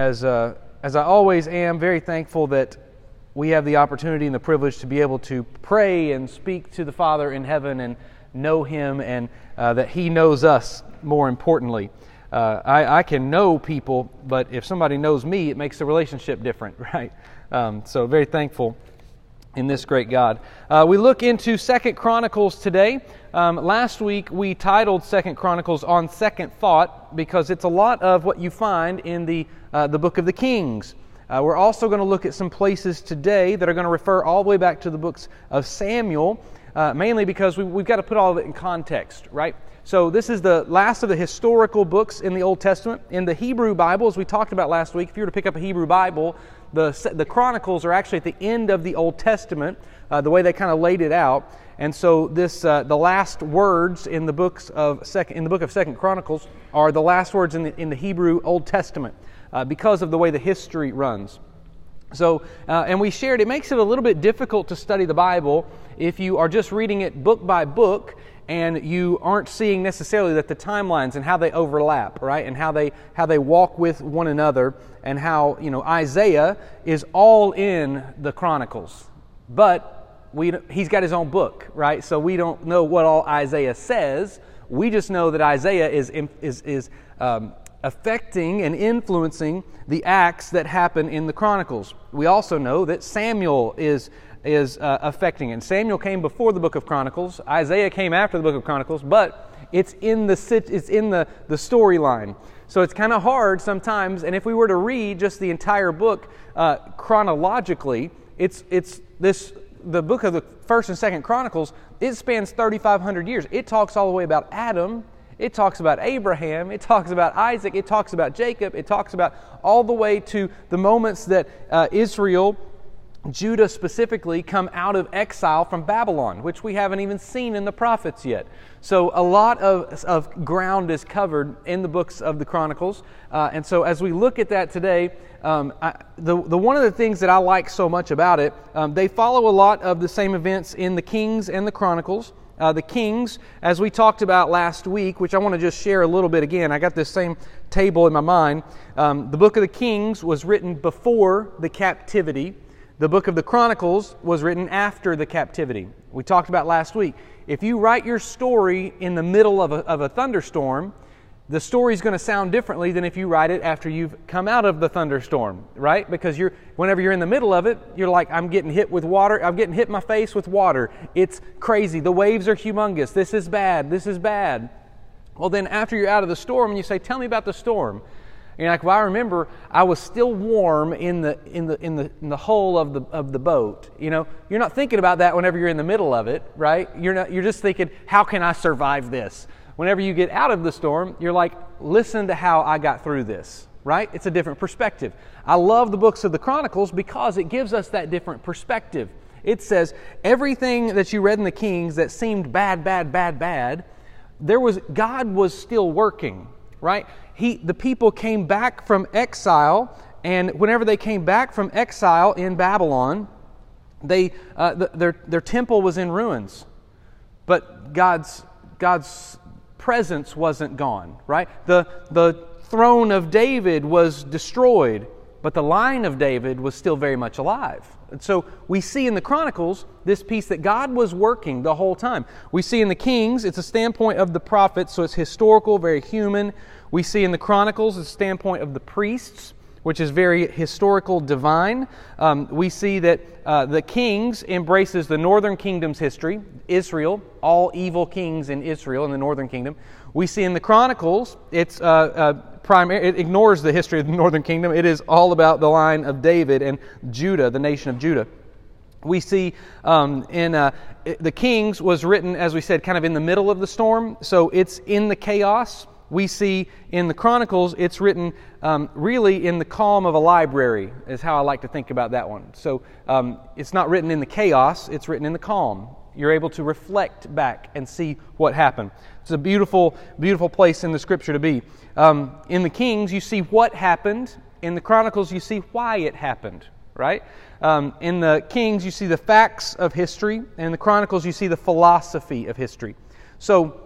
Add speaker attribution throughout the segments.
Speaker 1: As, uh, as I always am, very thankful that we have the opportunity and the privilege to be able to pray and speak to the Father in heaven and know Him and uh, that He knows us more importantly. Uh, I, I, can know people, but if somebody knows me, it makes the relationship different, right? Um, so, very thankful in this great God. Uh, we look into Second Chronicles today. Um, last week we titled Second Chronicles on second thought because it's a lot of what you find in the uh, the book of the Kings. Uh, we're also going to look at some places today that are going to refer all the way back to the books of Samuel, uh, mainly because we, we've got to put all of it in context, right? So, this is the last of the historical books in the Old Testament. In the Hebrew Bible, as we talked about last week, if you were to pick up a Hebrew Bible, the, the Chronicles are actually at the end of the Old Testament, uh, the way they kind of laid it out. And so, this, uh, the last words in the, books of second, in the book of Second Chronicles are the last words in the, in the Hebrew Old Testament uh, because of the way the history runs. So, uh, and we shared, it makes it a little bit difficult to study the Bible if you are just reading it book by book and you aren't seeing necessarily that the timelines and how they overlap, right? And how they how they walk with one another and how, you know, Isaiah is all in the Chronicles. But we he's got his own book, right? So we don't know what all Isaiah says. We just know that Isaiah is is is um, affecting and influencing the acts that happen in the Chronicles. We also know that Samuel is, is uh, affecting it. Samuel came before the book of Chronicles, Isaiah came after the book of Chronicles, but it's in the, it's in the, the storyline. So it's kind of hard sometimes, and if we were to read just the entire book uh, chronologically, it's, it's this the book of the first and second chronicles it spans 3500 years it talks all the way about adam it talks about Abraham. It talks about Isaac. It talks about Jacob. It talks about all the way to the moments that uh, Israel, Judah specifically, come out of exile from Babylon, which we haven't even seen in the prophets yet. So a lot of, of ground is covered in the books of the Chronicles. Uh, and so as we look at that today, um, I, the, the one of the things that I like so much about it, um, they follow a lot of the same events in the Kings and the Chronicles uh, the kings, as we talked about last week, which I want to just share a little bit again. I got this same table in my mind. Um, the book of the Kings was written before the captivity. The book of the Chronicles was written after the captivity. We talked about last week. If you write your story in the middle of a, of a thunderstorm, the story's going to sound differently than if you write it after you've come out of the thunderstorm, right? Because you're whenever you're in the middle of it, you're like, I'm getting hit with water, I'm getting hit in my face with water. It's crazy. The waves are humongous. This is bad. This is bad. Well, then after you're out of the storm and you say, Tell me about the storm. And you're like, well, I remember I was still warm in the in the in the in the hull of the of the boat. You know, you're not thinking about that whenever you're in the middle of it, right? You're not. You're just thinking, how can I survive this? whenever you get out of the storm, you're like, listen to how I got through this, right? It's a different perspective. I love the books of the Chronicles because it gives us that different perspective. It says everything that you read in the Kings that seemed bad, bad, bad, bad, there was God was still working, right? He the people came back from exile, and whenever they came back from exile in Babylon, they uh, the, their their temple was in ruins, but God's God's presence wasn't gone, right? The, the throne of David was destroyed, but the line of David was still very much alive. And so we see in the Chronicles this piece that God was working the whole time. We see in the Kings, it's a standpoint of the prophets, so it's historical, very human. We see in the Chronicles, a standpoint of the priests, which is very historical, divine. Um, we see that uh, the kings embraces the northern kingdom's history, Israel, all evil kings in Israel in the northern kingdom. We see in the Chronicles, it's uh, uh, primary, it ignores the history of the northern kingdom. It is all about the line of David and Judah, the nation of Judah. We see um, in uh, the Kings was written, as we said, kind of in the middle of the storm, so it's in the chaos we see in the Chronicles, it's written um, really in the calm of a library, is how I like to think about that one. So um, it's not written in the chaos, it's written in the calm. You're able to reflect back and see what happened. It's a beautiful, beautiful place in the scripture to be. Um, in the Kings, you see what happened. In the Chronicles, you see why it happened, right? Um, in the Kings, you see the facts of history. And in the Chronicles, you see the philosophy of history. So,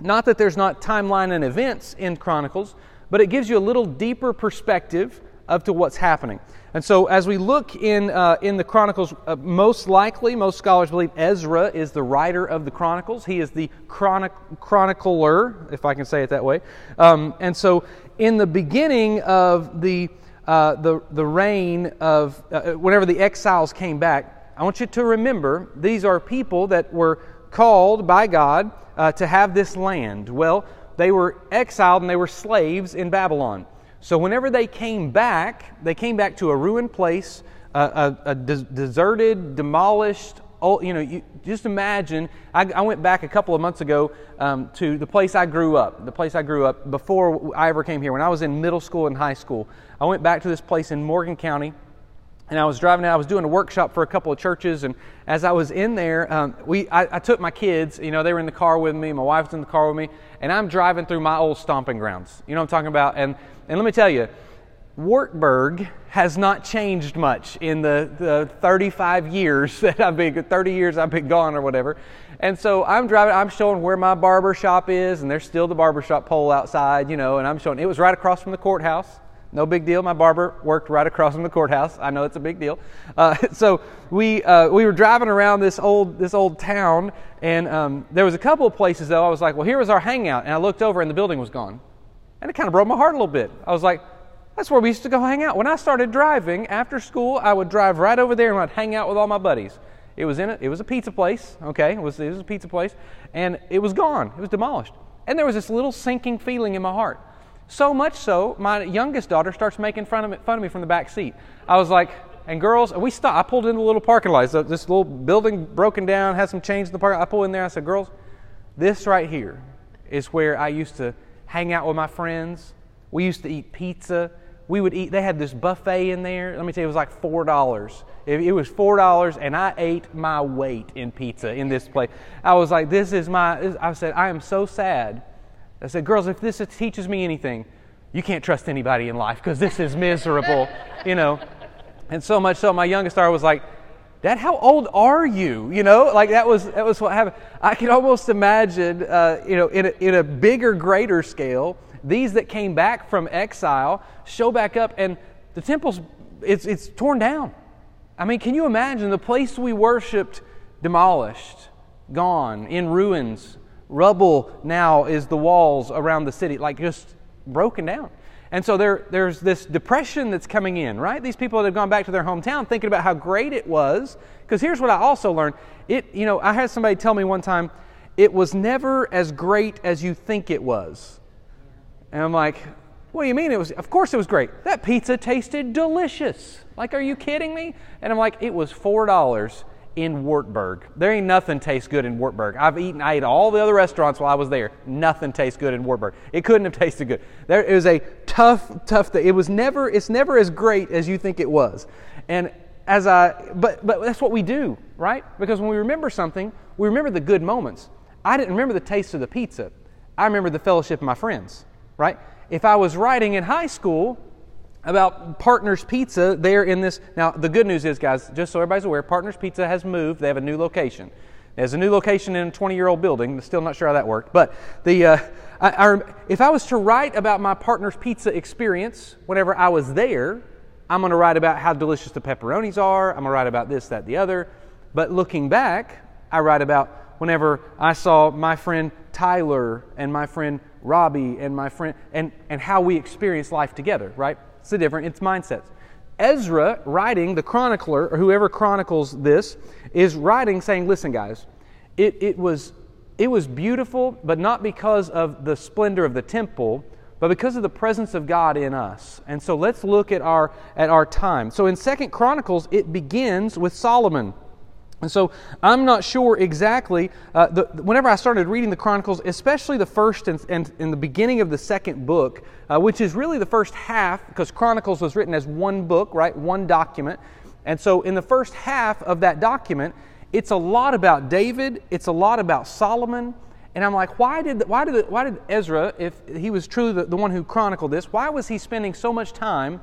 Speaker 1: not that there's not timeline and events in Chronicles, but it gives you a little deeper perspective of to what's happening. And so, as we look in, uh, in the Chronicles, uh, most likely, most scholars believe Ezra is the writer of the Chronicles. He is the chronic, chronicler, if I can say it that way. Um, and so, in the beginning of the, uh, the, the reign of, uh, whenever the exiles came back, I want you to remember these are people that were called by God uh, to have this land. Well, they were exiled and they were slaves in Babylon. So whenever they came back, they came back to a ruined place, a, a, a des- deserted, demolished. Old, you know, you, just imagine. I, I, went back a couple of months ago um, to the place I grew up, the place I grew up before I ever came here. When I was in middle school and high school, I went back to this place in Morgan County and I was driving out. I was doing a workshop for a couple of churches, and as I was in there, um, we I, I, took my kids. You know, they were in the car with me. My wife was in the car with me, and I'm driving through my old stomping grounds. You know what I'm talking about? And and let me tell you, Wartburg has not changed much in the, the 35 years that I've been 30 years I've been gone or whatever. And so I'm driving. I'm showing where my barber shop is, and there's still the barber shop pole outside. You know, and I'm showing it was right across from the courthouse. No big deal. My barber worked right across from the courthouse. I know it's a big deal. Uh, so we uh, we were driving around this old this old town, and um, there was a couple of places though. I was like, well, here was our hangout, and I looked over, and the building was gone, and it kind of broke my heart a little bit. I was like, that's where we used to go hang out. When I started driving after school, I would drive right over there and I'd hang out with all my buddies. It was in a, it was a pizza place, okay? It was, it was a pizza place, and it was gone. It was demolished. And there was this little sinking feeling in my heart. So much so, my youngest daughter starts making fun of me, fun of me from the back seat. I was like, and girls, we stopped. I pulled into a little parking lot. So this little building broken down, has some change in the park. I pulled in there. I said, girls, this right here is where I used to hang out with my friends. We used to eat pizza. We would eat. They had this buffet in there. Let me tell you, it was like four dollars. It, was four dollars, and I ate my weight in pizza in this place. I was like, this is my. I said, I am so sad I said, Girls, if this teaches me anything, you can't trust anybody in life because this is miserable, you know. And so much so, my youngest daughter was like, Dad, how old are you? You know, like that was that was what happened. I can almost imagine, uh, you know, in a, in a bigger, greater scale, these that came back from exile show back up, and the temple's it's it's torn down. I mean, can you imagine the place we worshipped demolished, gone, in ruins? Rubble now is the walls around the city, like just broken down. And so there, there's this depression that's coming in, right? These people that have gone back to their hometown thinking about how great it was. Because here's what I also learned. It, you know, I had somebody tell me one time, it was never as great as you think it was. And I'm like, what do you mean it was? Of course it was great. That pizza tasted delicious. Like, are you kidding me? And I'm like, it was $4 in Wartburg. There ain't nothing tastes good in Wartburg. I've eaten, I ate all the other restaurants while I was there. Nothing tastes good in Wartburg. It couldn't have tasted good. There it was a tough, tough thing. It was never, it's never as great as you think it was. And as I, but, but that's what we do, right? Because when we remember something, we remember the good moments. I didn't remember the taste of the pizza. I remember the fellowship of my friends, right? If I was writing in high school, about Partners Pizza there in this. Now, the good news is, guys, just so everybody's aware, Partners Pizza has moved. They have a new location. There's a new location in a 20 year old building. Still not sure how that worked. But the, uh, I, I, if I was to write about my Partners Pizza experience whenever I was there, I'm going to write about how delicious the pepperonis are. I'm going to write about this, that, the other. But looking back, I write about whenever I saw my friend Tyler and my friend Robbie and my friend, and, and how we experienced life together, right? It's the different, it's mindsets. Ezra, writing, the chronicler, or whoever chronicles this, is writing saying, listen, guys, it, it, was, it was beautiful, but not because of the splendor of the temple, but because of the presence of God in us. And so let's look at our, at our time. So in Second Chronicles, it begins with Solomon. And so I'm not sure exactly. Uh, the, whenever I started reading the Chronicles, especially the first and, and in the beginning of the second book, uh, which is really the first half, because Chronicles was written as one book, right? One document. And so in the first half of that document, it's a lot about David, it's a lot about Solomon. And I'm like, why did, why did, why did Ezra, if he was truly the, the one who chronicled this, why was he spending so much time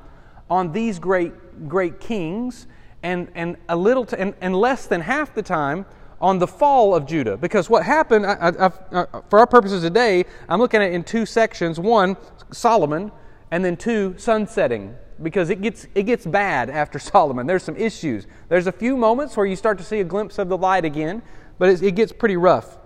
Speaker 1: on these great, great kings? And, and, a little t- and, and less than half the time on the fall of Judah. Because what happened, I, I, I, uh, for our purposes today, I'm looking at in two sections. One, Solomon, and then two, sunsetting. because it gets, it gets bad after Solomon. There's some issues. There's a few moments where you start to see a glimpse of the light again, but it, it gets pretty rough.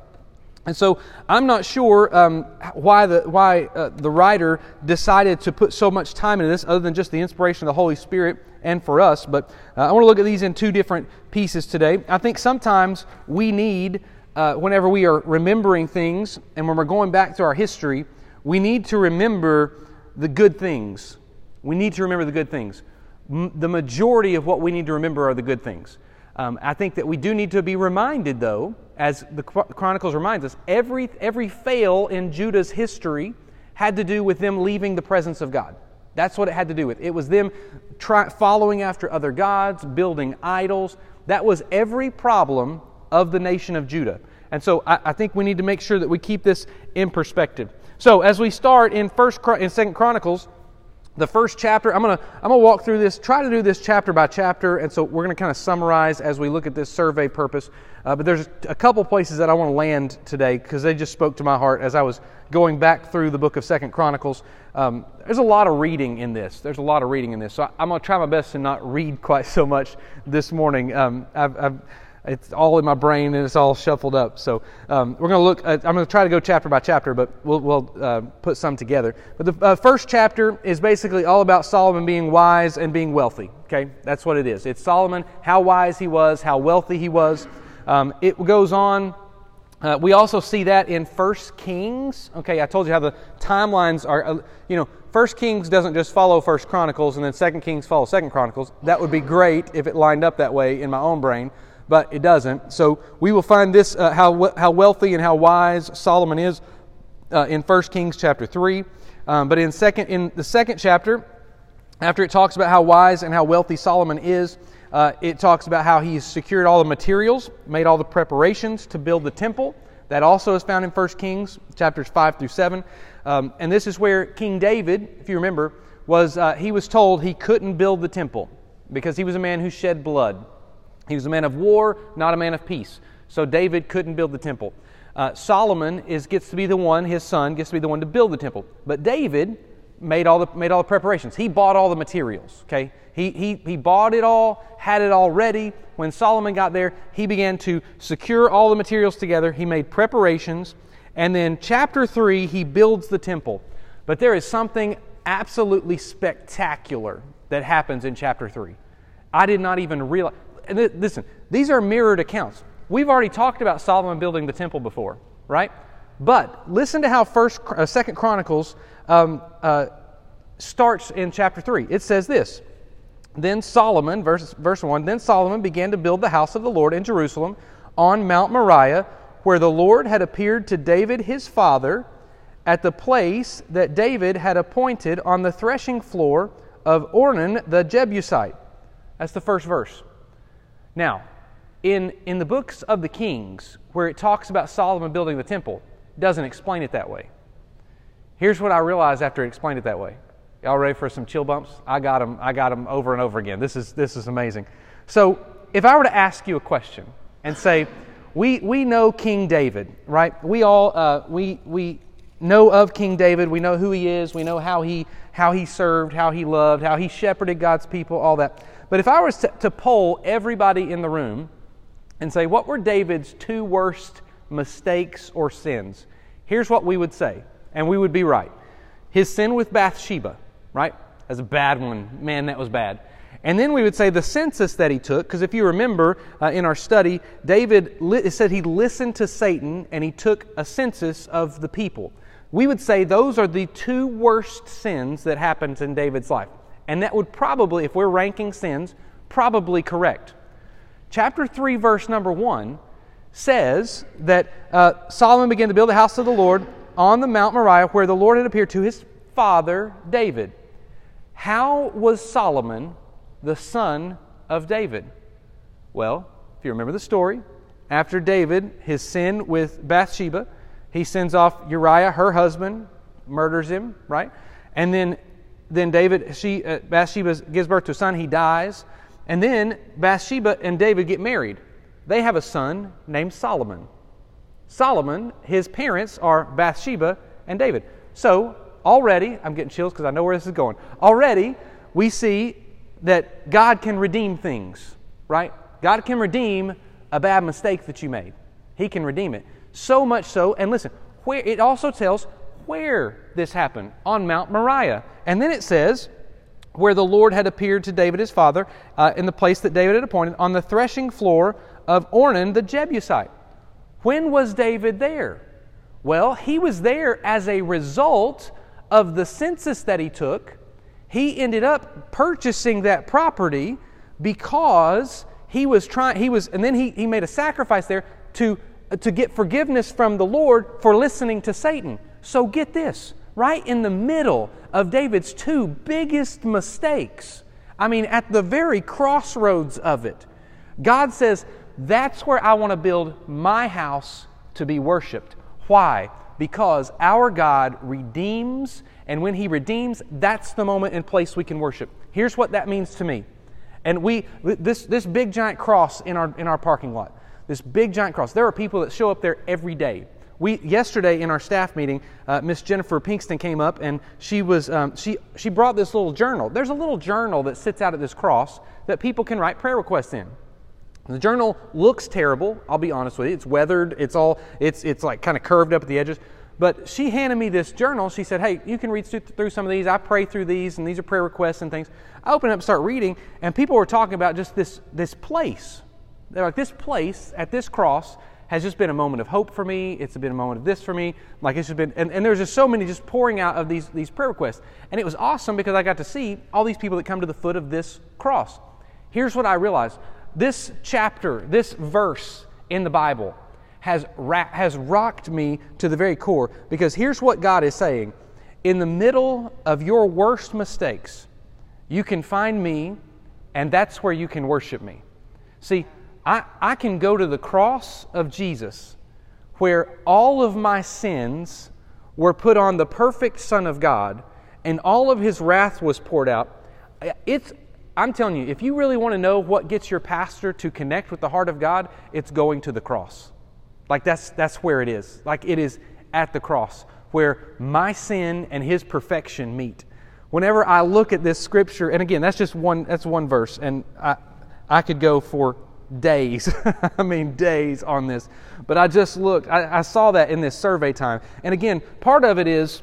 Speaker 1: And so I'm not sure um, why, the, why uh, the writer decided to put so much time into this, other than just the inspiration of the Holy Spirit and for us. But uh, I want to look at these in two different pieces today. I think sometimes we need, uh, whenever we are remembering things and when we're going back to our history, we need to remember the good things. We need to remember the good things. M- the majority of what we need to remember are the good things. Um, I think that we do need to be reminded, though, as the Chronicles reminds us, every, every fail in Judah's history had to do with them leaving the presence of God. That's what it had to do with. It was them try, following after other gods, building idols. That was every problem of the nation of Judah. And so I, I think we need to make sure that we keep this in perspective. So as we start in First in Second Chronicles, the first chapter i'm to i'm to walk through this try to do this chapter by chapter and so we're to kind of summarize as we look at this survey purpose uh, but there's a couple places that i want to land today because they just spoke to my heart as i was going back through the book of second chronicles um, there's a lot of reading in this there's a lot of reading in this so i'm going to try my best to not read quite so much this morning um, I've, I've it's all in my brain and it's all shuffled up. So um, we're going to look. At, I'm going to try to go chapter by chapter, but we'll, we'll uh, put some together. But the uh, first chapter is basically all about Solomon being wise and being wealthy. Okay, that's what it is. It's Solomon, how wise he was, how wealthy he was. Um, it goes on. Uh, we also see that in First Kings. Okay, I told you how the timelines are. Uh, you know, First Kings doesn't just follow First Chronicles, and then Second Kings follow Second Chronicles. That would be great if it lined up that way in my own brain but it doesn't. So we will find this uh, how, how wealthy and how wise Solomon is uh, in 1 Kings chapter 3. Um, but in, second, in the second chapter, after it talks about how wise and how wealthy Solomon is, uh, it talks about how he's secured all the materials, made all the preparations to build the temple. That also is found in 1 Kings chapters 5 through 7. Um, and this is where King David, if you remember, was uh, he was told he couldn't build the temple because he was a man who shed blood. He was a man of war, not a man of peace. So David couldn't build the temple. Uh, Solomon is, gets to be the one, his son gets to be the one to build the temple. But David made all the, made all the preparations. He bought all the materials, okay? He, he, he bought it all, had it all ready. When Solomon got there, he began to secure all the materials together. He made preparations. And then, chapter 3, he builds the temple. But there is something absolutely spectacular that happens in chapter 3. I did not even realize and th- listen, these are mirrored accounts. We've already talked about Solomon building the temple before, right? But listen to how First, uh, Second Chronicles um, uh, starts in chapter three. It says this: Then Solomon, verse verse one, then Solomon began to build the house of the Lord in Jerusalem on Mount Moriah, where the Lord had appeared to David his father at the place that David had appointed on the threshing floor of Ornan the Jebusite. That's the first verse. Now, in, in the books of the Kings, where it talks about Solomon building the temple, doesn't explain it that way. Here's what I realized after it explained it that way. Y'all ready for some chill bumps? I got them. I got them over and over again. This is this is amazing. So, if I were to ask you a question and say, we we know King David, right? We all uh, we we know of King David. We know who he is. We know how he how he served, how he loved, how he shepherded God's people, all that. But if I was to, to poll everybody in the room and say, what were David's two worst mistakes or sins? Here's what we would say, and we would be right. His sin with Bathsheba, right? That's a bad one. Man, that was bad. And then we would say the census that he took, because if you remember uh, in our study, David li- said he listened to Satan and he took a census of the people. We would say those are the two worst sins that happened in David's life. And that would probably, if we're ranking sins, probably correct. Chapter 3, verse number 1 says that uh, Solomon began to build the house of the Lord on the Mount Moriah where the Lord had appeared to his father David. How was Solomon the son of David? Well, if you remember the story, after David, his sin with Bathsheba, he sends off Uriah, her husband, murders him, right? And then then David, she, uh, Bathsheba gives birth to a son. He dies. And then Bathsheba and David get married. They have a son named Solomon. Solomon, his parents are Bathsheba and David. So already, I'm getting chills because I know where this is going. Already, we see that God can redeem things, right? God can redeem a bad mistake that you made. He can redeem it. So much so, and listen, where it also tells where this happened on Mount Moriah. And then it says, where the Lord had appeared to David his father uh, in the place that David had appointed on the threshing floor of Ornan the Jebusite. When was David there? Well, he was there as a result of the census that he took. He ended up purchasing that property because he was trying, he was, and then he, he made a sacrifice there to, to get forgiveness from the Lord for listening to Satan. So get this right in the middle of David's two biggest mistakes. I mean, at the very crossroads of it, God says, That's where I want to build my house to be worshiped. Why? Because our God redeems, and when He redeems, that's the moment and place we can worship. Here's what that means to me. And we, this, this big giant cross in our, in our parking lot, this big giant cross, there are people that show up there every day. We, yesterday in our staff meeting, uh, Miss Jennifer Pinkston came up and she, was, um, she, she brought this little journal. There's a little journal that sits out at this cross that people can write prayer requests in. The journal looks terrible, I'll be honest with you. It's weathered, it's all, it's, it's like kind of curved up at the edges. But she handed me this journal. She said, Hey, you can read through some of these. I pray through these, and these are prayer requests and things. I open up and start reading, and people were talking about just this, this place. They're like, This place at this cross has just been a moment of hope for me. It's been a moment of this for me. Like it's just been, and, and there's just so many just pouring out of these, these prayer requests. And it was awesome because I got to see all these people that come to the foot of this cross. Here's what I realized this chapter, this verse in the Bible, has, ra- has rocked me to the very core because here's what God is saying. In the middle of your worst mistakes, you can find me, and that's where you can worship me. See, I, I can go to the cross of Jesus where all of my sins were put on the perfect Son of God and all of his wrath was poured out. It's, I'm telling you, if you really want to know what gets your pastor to connect with the heart of God, it's going to the cross. Like that's, that's where it is. Like it is at the cross where my sin and his perfection meet. Whenever I look at this scripture, and again, that's just one, that's one verse, and I, I could go for days. I mean, days on this. But I just looked, I, I, saw that in this survey time. And again, part of it is,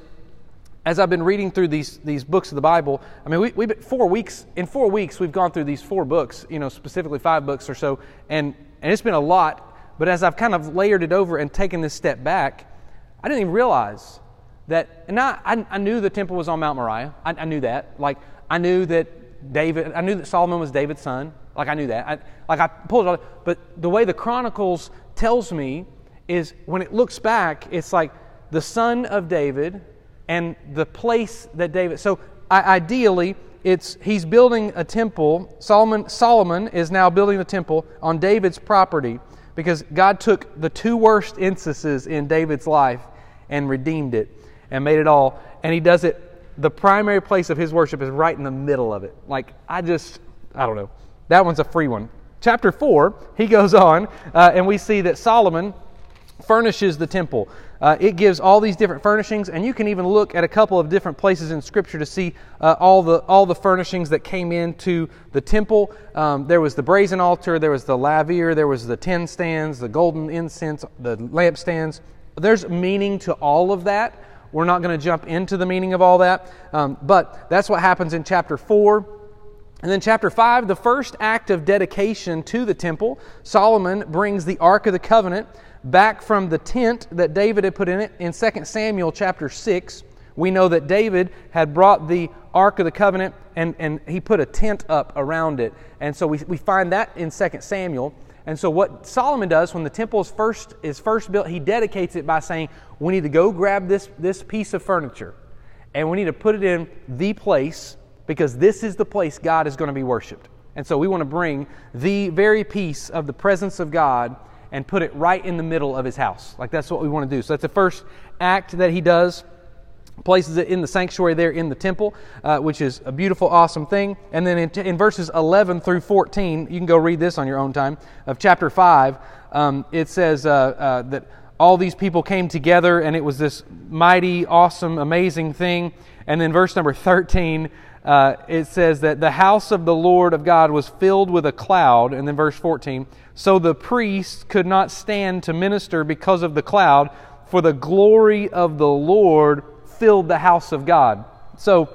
Speaker 1: as I've been reading through these, these books of the Bible, I mean, we, we've been four weeks, in four weeks, we've gone through these four books, you know, specifically five books or so, and, and it's been a lot. But as I've kind of layered it over and taken this step back, I didn't even realize that, and I, I, I knew the temple was on Mount Moriah. I, I knew that. Like, I knew that David, I knew that Solomon was David's son. Like I knew that. I, like I pulled it out. But the way the Chronicles tells me is when it looks back, it's like the son of David and the place that David. So ideally, it's he's building a temple. Solomon Solomon is now building the temple on David's property because God took the two worst instances in David's life and redeemed it and made it all. And he does it. The primary place of his worship is right in the middle of it. Like I just, I don't know. That one's a free one. Chapter 4, he goes on, uh, and we see that Solomon furnishes the temple. Uh, it gives all these different furnishings, and you can even look at a couple of different places in Scripture to see uh, all the all the furnishings that came into the temple. Um, there was the brazen altar, there was the laver, there was the ten stands, the golden incense, the lampstands. There's meaning to all of that. We're not going to jump into the meaning of all that, um, but that's what happens in chapter four. And then, chapter 5, the first act of dedication to the temple, Solomon brings the Ark of the Covenant back from the tent that David had put in it. In 2 Samuel chapter 6, we know that David had brought the Ark of the Covenant and, and he put a tent up around it. And so we, we find that in 2 Samuel. And so what Solomon does when the temple is first, is first built, he dedicates it by saying, We need to go grab this, this piece of furniture and we need to put it in the place because this is the place God is going to be worshiped. And so we want to bring the very piece of the presence of God and put it right in the middle of his house. Like that's what we want to do. So that's the first act that he does. Places it in the sanctuary there in the temple, uh, which is a beautiful, awesome thing. And then in, in, verses 11 through 14, you can go read this on your own time, of chapter 5, um, it says uh, uh, that all these people came together and it was this mighty, awesome, amazing thing. And then verse number 13, uh, it says that the house of the Lord of God was filled with a cloud. And then verse 14, so the priests could not stand to minister because of the cloud, for the glory of the Lord filled the house of God. So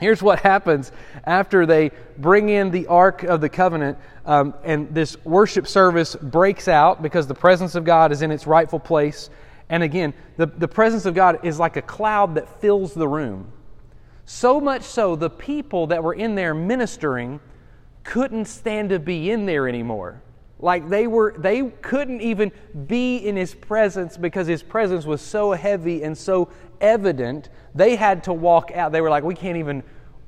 Speaker 1: here's what happens after they bring in the Ark of the Covenant, um, and this worship service breaks out because the presence of God is in its rightful place. And again, the, the presence of God is like a cloud that fills the room. So much so, the people that were in there ministering couldn't stand to be in there anymore. Like they were, they couldn't even be in his presence because his presence was so heavy and so evident. They had to walk out. They were like, we can't even,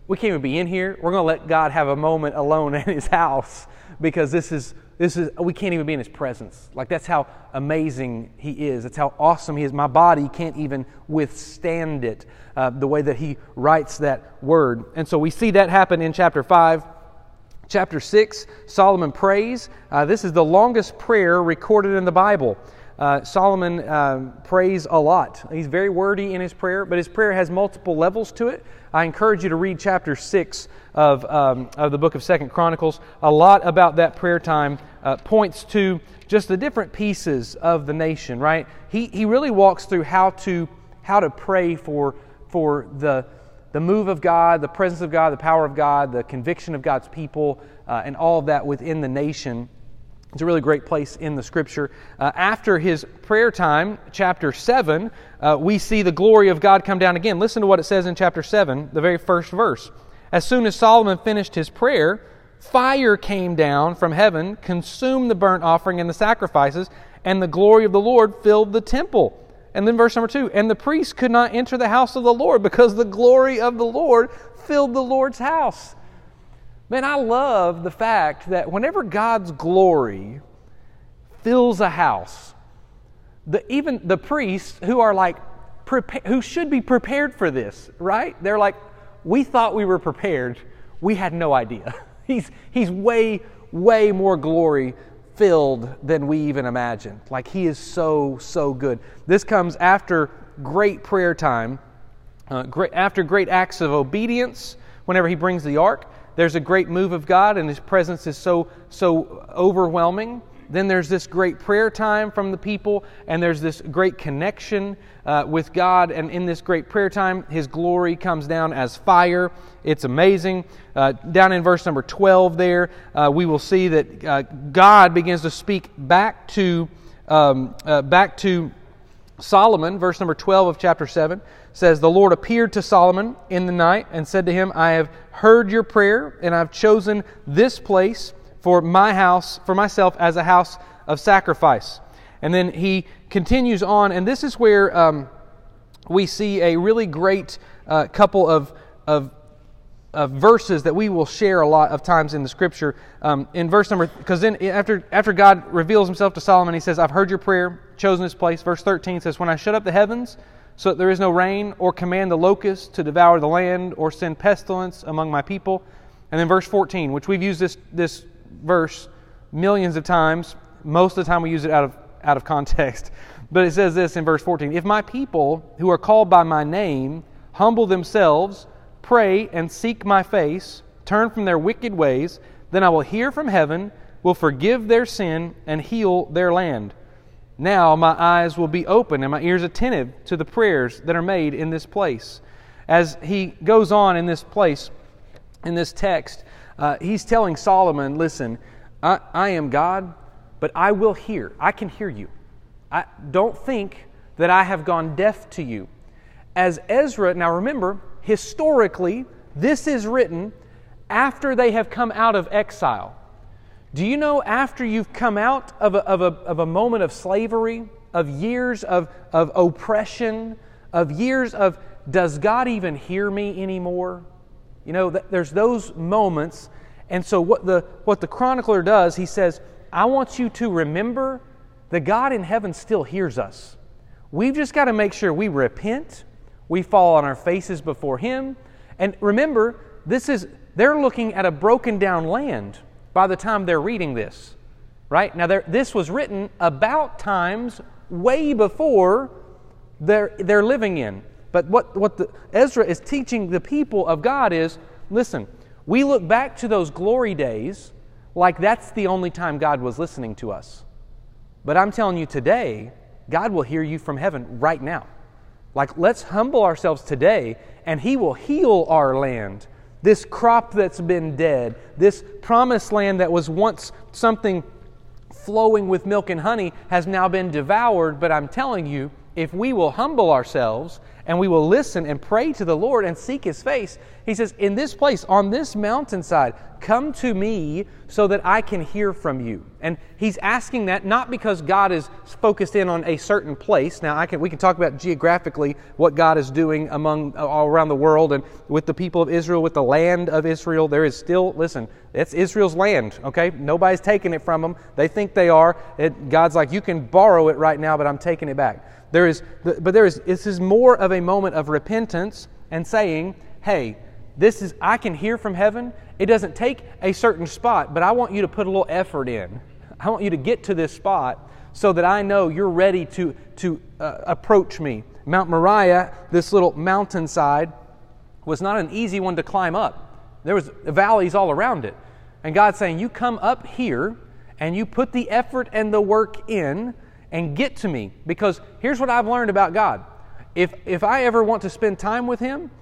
Speaker 1: we can't even be in here. We're going to let God have a moment alone in his house because this is this is we can't even be in his presence. Like that's how amazing he is. That's how awesome he is. My body can't even withstand it uh, the way that he writes that word. And so we see that happen in chapter 5 chapter 6 solomon prays. Uh, this is the longest prayer recorded in the bible. Uh, Solomon uh, prays a lot. He's very wordy in his prayer, but his prayer has multiple levels to it. I encourage you to read chapter 6 of, um, of the book of Second Chronicles. A lot about that prayer time uh, points to just the different pieces of the nation, right? He, he really walks through how to, how to pray for, for the, the move of God, the presence of God, the power of God, the conviction of God's people, uh, and all of that within the nation. It's a really great place in the scripture. Uh, after his prayer time, chapter 7, uh, we see the glory of God come down again. Listen to what it says in chapter 7, the very first verse. As soon as Solomon finished his prayer, fire came down from heaven, consumed the burnt offering and the sacrifices, and the glory of the Lord filled the temple. And then verse number 2 And the priests could not enter the house of the Lord because the glory of the Lord filled the Lord's house. Man, I love the fact that whenever God's glory fills a house, the, even the priests who are like, who should be prepared for this, right? They're like, we thought we were prepared. We had no idea. He's, he's way, way more glory filled than we even imagined. Like, he is so, so good. This comes after great prayer time, uh, great, after great acts of obedience whenever he brings the ark there's a great move of God, and His presence is so, so overwhelming. Then there's this great prayer time from the people, and there's this great connection uh, with God. And in this great prayer time, His glory comes down as fire. It's amazing. Uh, down in verse number 12, there, uh, we will see that uh, God begins to speak back to, um, uh, back to Solomon, verse number 12 of chapter 7 says, The Lord appeared to Solomon in the night and said to him, I have heard your prayer, and I've chosen this place for my house, for myself, as a house of sacrifice. And then he continues on, and this is where um, we see a really great uh, couple of, of, of, verses that we will share a lot of times in the scripture. Um, in verse number, because then after, after God reveals himself to Solomon, he says, I've heard your prayer, chosen this place. Verse 13 says, When I shut up the heavens, so that there is no rain, or command the locusts to devour the land, or send pestilence among my people. And then verse 14, which we've used this, this verse millions of times. Most of the time we use it out of, out of context. But it says this in verse 14 If my people who are called by my name humble themselves, pray, and seek my face, turn from their wicked ways, then I will hear from heaven, will forgive their sin, and heal their land. Now my eyes will be open and my ears attentive to the prayers that are made in this place. As he goes on in this place, in this text, uh, he's telling Solomon, listen, I, I, am God, but I will hear. I can hear you. I, don't think that I have gone deaf to you. As Ezra, now remember, historically, this is written after they have come out of exile. Do you know after you've come out of a, of a, of a moment of slavery, of years of, of oppression, of years of, does God even hear me anymore? You know, there's those moments. And so, what the, what the chronicler does, he says, I want you to remember that God in heaven still hears us. We've just got to make sure we repent, we fall on our faces before Him. And remember, this is, they're looking at a broken down land by the time they're reading this. Right? Now, this was written about times way before they're, they're living in. But what, what the, Ezra is teaching the people of God is listen, we look back to those glory days like that's the only time God was listening to us. But I'm telling you today, God will hear you from heaven right now. Like, let's humble ourselves today, and He will heal our land. This crop that's been dead, this promised land that was once something flowing with milk and honey, has now been devoured. But I'm telling you, if we will humble ourselves and we will listen and pray to the Lord and seek His face, He says, In this place, on this mountainside, come to me so that I can hear from you. And He's asking that not because God is focused in on a certain place. Now, I can, we can talk about geographically what God is doing among all around the world and with the people of Israel, with the land of Israel. There is still, listen, it's Israel's land, okay? Nobody's taking it from them. They think they are. It, God's like, you can borrow it right now, but I'm taking it back. There is, but there is, this is more of a moment of repentance and saying, hey, this is, I can hear from heaven. It doesn't take a certain spot, but I want you to put a little effort in. I want you to get to this spot so that I know you're ready to, to uh, approach me. Mount Moriah, this little mountainside, was not an easy one to climb up. There was valleys all around it. And God's saying, you come up here and you put the effort and the work in and get to me. Because here's what I've learned about God. If, if I ever want to spend time with Him,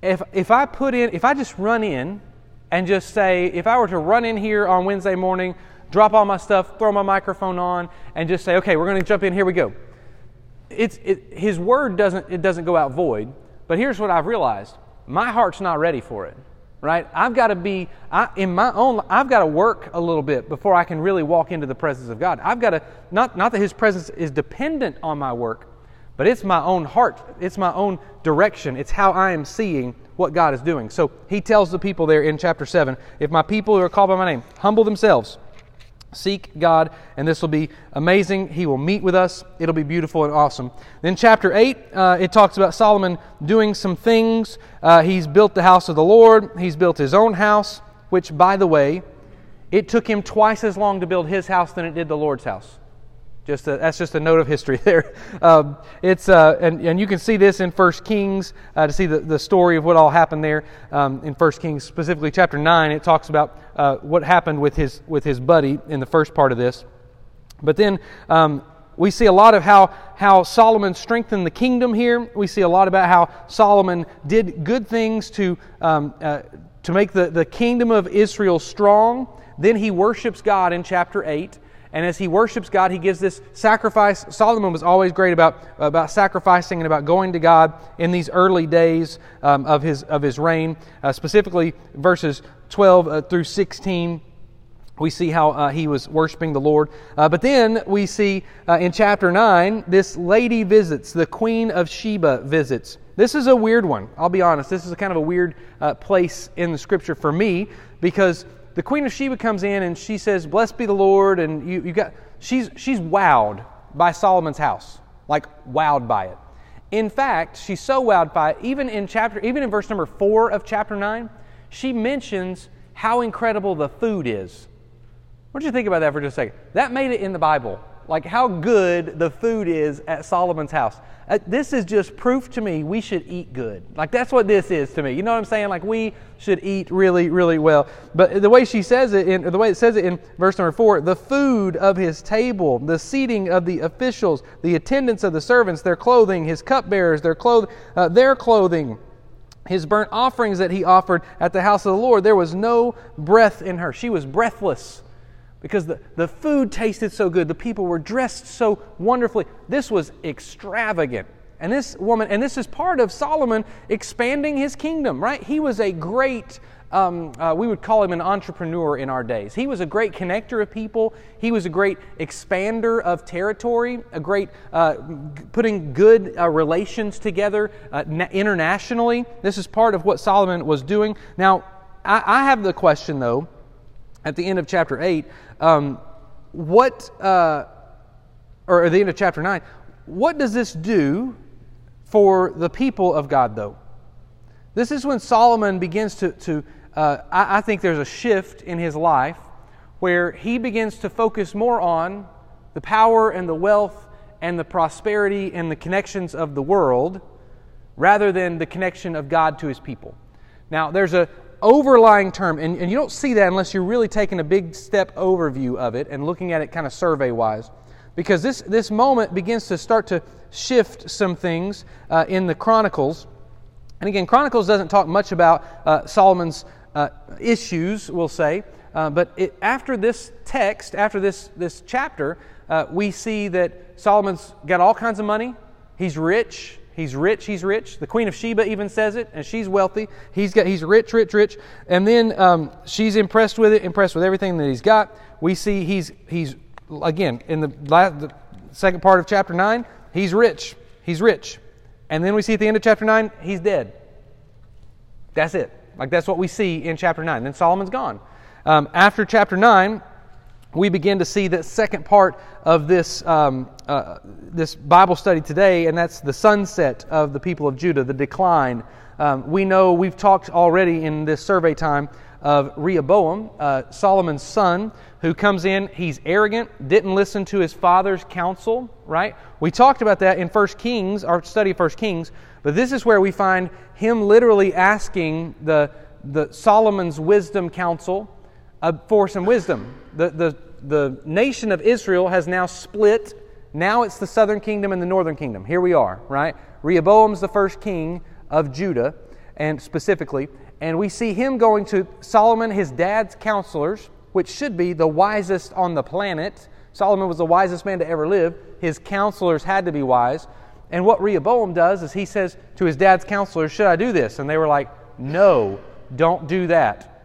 Speaker 1: if, if I put in, if I just run in and just say, if I were to run in here on Wednesday morning, drop all my stuff, throw my microphone on, and just say, okay, we're going to jump in, here we go. It's, it, his word doesn't, it doesn't go out void, but here's what I've realized my heart's not ready for it right? I've got to be I, in my own. I've got to work a little bit before I can really walk into the presence of God. I've got to not not that His presence is dependent on my work, but it's my own heart. It's my own direction. It's how I am seeing what God is doing. So He tells the people there in chapter seven, if my people who are called by my name humble themselves Seek God, and this will be amazing. He will meet with us. It'll be beautiful and awesome. Then, chapter 8, uh, it talks about Solomon doing some things. Uh, he's built the house of the Lord, he's built his own house, which, by the way, it took him twice as long to build his house than it did the Lord's house. Just a, that's just a note of history there. Um, it's uh, and, and you can see this in First Kings uh, to see the, the story of what all happened there um, in First Kings, specifically chapter nine. It talks about uh, what happened with his with his buddy in the first part of this. But then um, we see a lot of how how Solomon strengthened the kingdom here. We see a lot about how Solomon did good things to um, uh, to make the, the kingdom of Israel strong. Then he worships God in chapter eight. And as he worships God, he gives this sacrifice. Solomon was always great about, about sacrificing and about going to God in these early days um, of, his, of his reign, uh, specifically verses 12 uh, through 16 we see how uh, he was worshiping the Lord. Uh, but then we see uh, in chapter 9, this lady visits, the Queen of Sheba visits. This is a weird one, I'll be honest. This is a kind of a weird uh, place in the scripture for me because the Queen of Sheba comes in and she says, Blessed be the Lord. And you, you got, she's, she's wowed by Solomon's house, like wowed by it. In fact, she's so wowed by it, even in chapter, even in verse number four of chapter nine, she mentions how incredible the food is. What do you think about that for just a second? That made it in the Bible like how good the food is at Solomon's house. Uh, this is just proof to me we should eat good. Like that's what this is to me. You know what I'm saying? Like we should eat really, really well. But the way she says it, in, the way it says it in verse number four, the food of his table, the seating of the officials, the attendance of the servants, their clothing, his cupbearers, their cloth, uh, their clothing his burnt offerings that he offered at the house of the Lord, there was no breath in her. She was breathless because the, the food tasted so good. The people were dressed so wonderfully. This was extravagant. And this woman, and this is part of Solomon expanding his kingdom, right? He was a great, um, uh, we would call him an entrepreneur in our days. He was a great connector of people. He was a great expander of territory, a great uh, putting good uh, relations together uh, internationally. This is part of what Solomon was doing. Now, I, I have the question, though, at the end of chapter 8 um, what, uh, or at the end of chapter 9, what does this do for the people of God, though? This is when Solomon begins to, to uh, I, I think there's a shift in his life where he begins to focus more on the power and the wealth and the prosperity and the connections of the world rather than the connection of God to his people. Now, there's a, overlying term, and, and you don't see that unless you're really taking a big step overview of it and looking at it kind of survey wise. Because this, this moment begins to start to shift some things uh, in the Chronicles. And again, Chronicles doesn't talk much about uh, Solomon's uh, issues, we'll say. Uh, but it, after this text, after this, this chapter, uh, we see that Solomon's got all kinds of money. He's rich. He's rich, he's rich. The Queen of Sheba even says it, and she's wealthy. He's, got, he's rich, rich, rich. And then um, she's impressed with it, impressed with everything that he's got. We see he's, he's again, in the, last, the second part of chapter 9, he's rich. He's rich. And then we see at the end of chapter 9, he's dead. That's it. Like that's what we see in chapter 9. Then Solomon's gone. Um, after chapter 9, we begin to see the second part of this, um, uh, this Bible study today, and that's the sunset of the people of Judah, the decline. Um, we know we've talked already in this survey time of Rehoboam, uh, Solomon's son, who comes in. He's arrogant, didn't listen to his father's counsel, right? We talked about that in 1 Kings, our study of 1 Kings, but this is where we find him literally asking the, the Solomon's wisdom counsel uh, for some wisdom. The, the the nation of Israel has now split. Now it's the southern kingdom and the northern kingdom. Here we are, right? Rehoboam's the first king of Judah, and specifically, and we see him going to Solomon, his dad's counselors, which should be the wisest on the planet. Solomon was the wisest man to ever live. His counselors had to be wise. And what Rehoboam does is he says to his dad's counselors, Should I do this? And they were like, No, don't do that.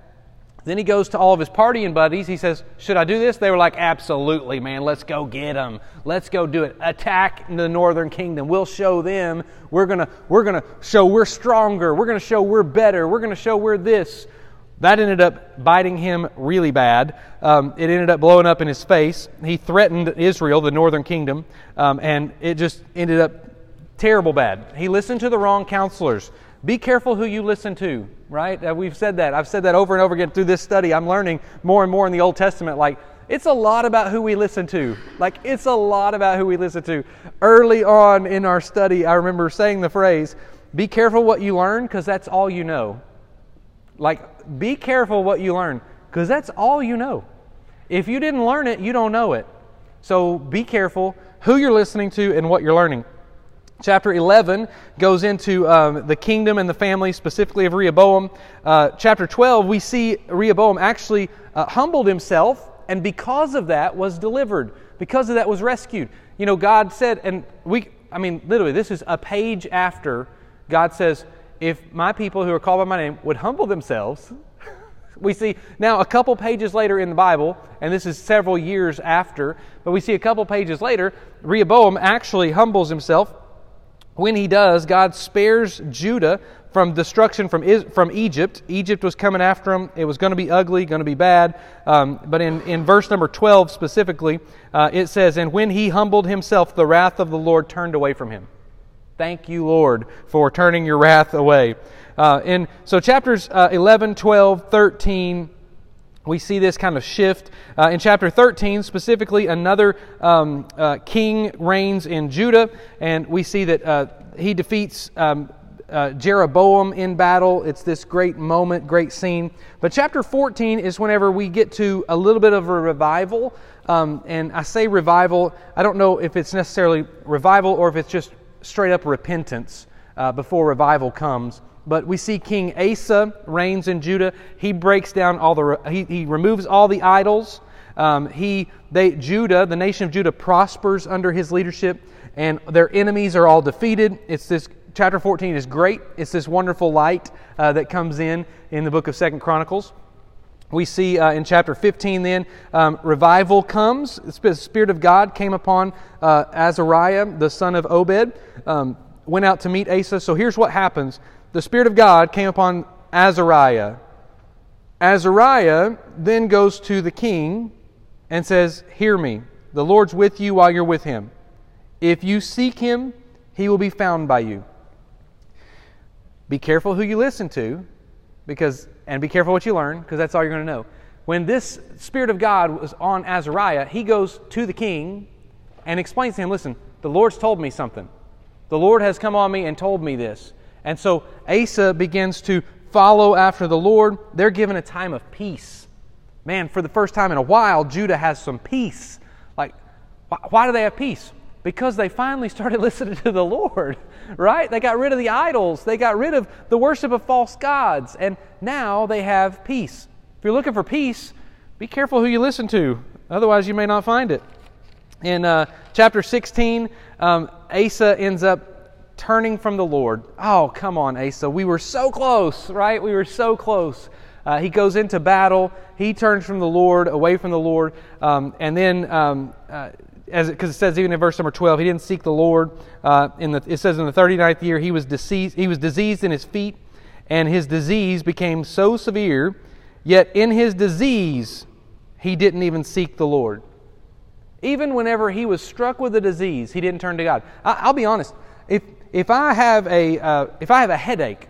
Speaker 1: Then he goes to all of his partying buddies. He says, Should I do this? They were like, Absolutely, man. Let's go get them. Let's go do it. Attack the northern kingdom. We'll show them. We're going to we're gonna show we're stronger. We're going to show we're better. We're going to show we're this. That ended up biting him really bad. Um, it ended up blowing up in his face. He threatened Israel, the northern kingdom, um, and it just ended up terrible bad. He listened to the wrong counselors. Be careful who you listen to, right? Uh, we've said that. I've said that over and over again through this study. I'm learning more and more in the Old Testament. Like, it's a lot about who we listen to. Like, it's a lot about who we listen to. Early on in our study, I remember saying the phrase, be careful what you learn because that's all you know. Like, be careful what you learn because that's all you know. If you didn't learn it, you don't know it. So be careful who you're listening to and what you're learning. Chapter 11 goes into um, the kingdom and the family, specifically of Rehoboam. Uh, chapter 12, we see Rehoboam actually uh, humbled himself, and because of that was delivered. Because of that was rescued. You know, God said, and we, I mean, literally, this is a page after God says, if my people who are called by my name would humble themselves, we see now a couple pages later in the Bible, and this is several years after, but we see a couple pages later, Rehoboam actually humbles himself when he does, God spares Judah from destruction from, from Egypt. Egypt was coming after him. It was going to be ugly, going to be bad. Um, but in, in verse number 12 specifically, uh, it says, And when he humbled himself, the wrath of the Lord turned away from him. Thank you, Lord, for turning your wrath away. Uh, and so chapters uh, 11, 12, 13, we see this kind of shift. Uh, in chapter 13, specifically, another um, uh, king reigns in Judah, and we see that uh, he defeats um, uh, Jeroboam in battle. It's this great moment, great scene. But chapter 14 is whenever we get to a little bit of a revival. Um, and I say revival, I don't know if it's necessarily revival or if it's just straight up repentance uh, before revival comes. But we see King Asa reigns in Judah. He breaks down all the, he, he removes all the idols. Um, he, they, Judah, the nation of Judah, prospers under his leadership, and their enemies are all defeated. It's this chapter 14 is great. It's this wonderful light uh, that comes in in the book of Second Chronicles. We see uh, in chapter 15 then, um, revival comes. The Spirit of God came upon uh, Azariah, the son of Obed, um, went out to meet Asa. So here's what happens the Spirit of God came upon Azariah. Azariah then goes to the king and says, Hear me, the Lord's with you while you're with him. If you seek him, he will be found by you. Be careful who you listen to, because and be careful what you learn, because that's all you're going to know. When this Spirit of God was on Azariah, he goes to the king and explains to him, Listen, the Lord's told me something. The Lord has come on me and told me this. And so Asa begins to follow after the Lord, they're given a time of peace. Man, for the first time in a while, Judah has some peace. Like, why do they have peace? Because they finally started listening to the Lord, right? They got rid of the idols, they got rid of the worship of false gods, and now they have peace. If you're looking for peace, be careful who you listen to, otherwise, you may not find it. In uh, chapter 16, um, Asa ends up turning from the Lord. Oh, come on, Asa. We were so close, right? We were so close. Uh, he goes into battle. He turns from the Lord, away from the Lord. Um, and then, um, uh, as because it, it, says even in verse number 12, he didn't seek the Lord. Uh, in the, it says in the 39th year, he was, diseased, he was diseased in his feet, and his disease became so severe, yet in his disease, he didn't even seek the Lord. Even whenever he was struck with a disease, he didn't turn to God. I, will be honest. If, if I have a uh, if I have a headache,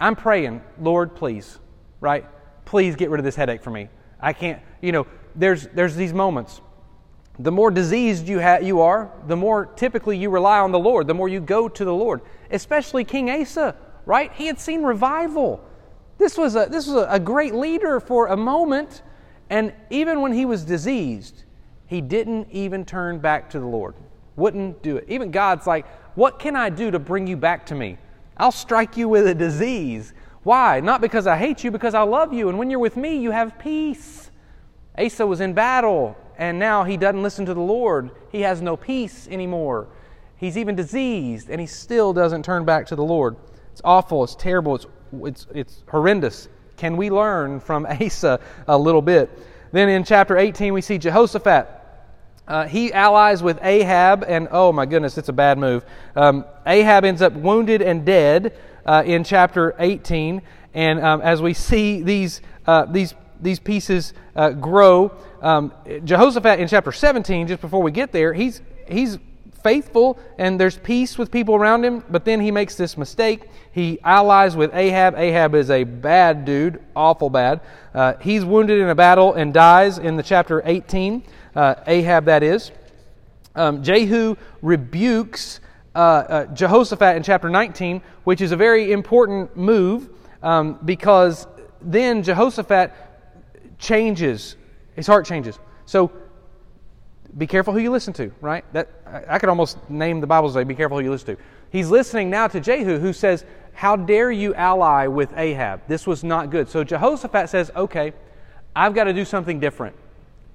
Speaker 1: I'm praying, Lord, please, right? Please get rid of this headache for me. I can't, you know, there's there's these moments. The more diseased you ha- you are, the more typically you rely on the Lord, the more you go to the Lord. Especially King Asa, right? He had seen revival. This was a this was a, a great leader for a moment, and even when he was diseased, he didn't even turn back to the Lord. Wouldn't do it. Even God's like, what can I do to bring you back to me? I'll strike you with a disease. Why? Not because I hate you, because I love you. And when you're with me, you have peace. Asa was in battle, and now he doesn't listen to the Lord. He has no peace anymore. He's even diseased, and he still doesn't turn back to the Lord. It's awful. It's terrible. It's, it's, it's horrendous. Can we learn from Asa a little bit? Then in chapter 18, we see Jehoshaphat. Uh, he allies with Ahab, and oh my goodness, it's a bad move. Um, Ahab ends up wounded and dead uh, in chapter 18, and um, as we see these uh, these these pieces uh, grow, um, Jehoshaphat in chapter 17, just before we get there, he's he's faithful and there's peace with people around him, but then he makes this mistake. He allies with Ahab. Ahab is a bad dude, awful bad. Uh, he's wounded in a battle and dies in the chapter 18 uh, Ahab, that is. Um, Jehu rebukes uh, uh, Jehoshaphat in chapter 19, which is a very important move um, because then Jehoshaphat changes, his heart changes. So be careful who you listen to, right? That I could almost name the Bible say, be careful who you listen to. He's listening now to Jehu, who says, How dare you ally with Ahab? This was not good. So Jehoshaphat says, Okay, I've got to do something different.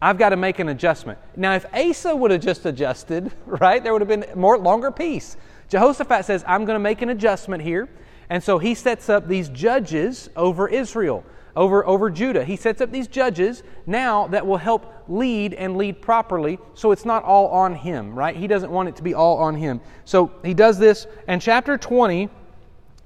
Speaker 1: I've got to make an adjustment. Now, if Asa would have just adjusted, right, there would have been more longer peace. Jehoshaphat says, I'm going to make an adjustment here. And so he sets up these judges over Israel, over, over Judah. He sets up these judges now that will help lead and lead properly so it's not all on him, right? He doesn't want it to be all on him. So he does this. And chapter 20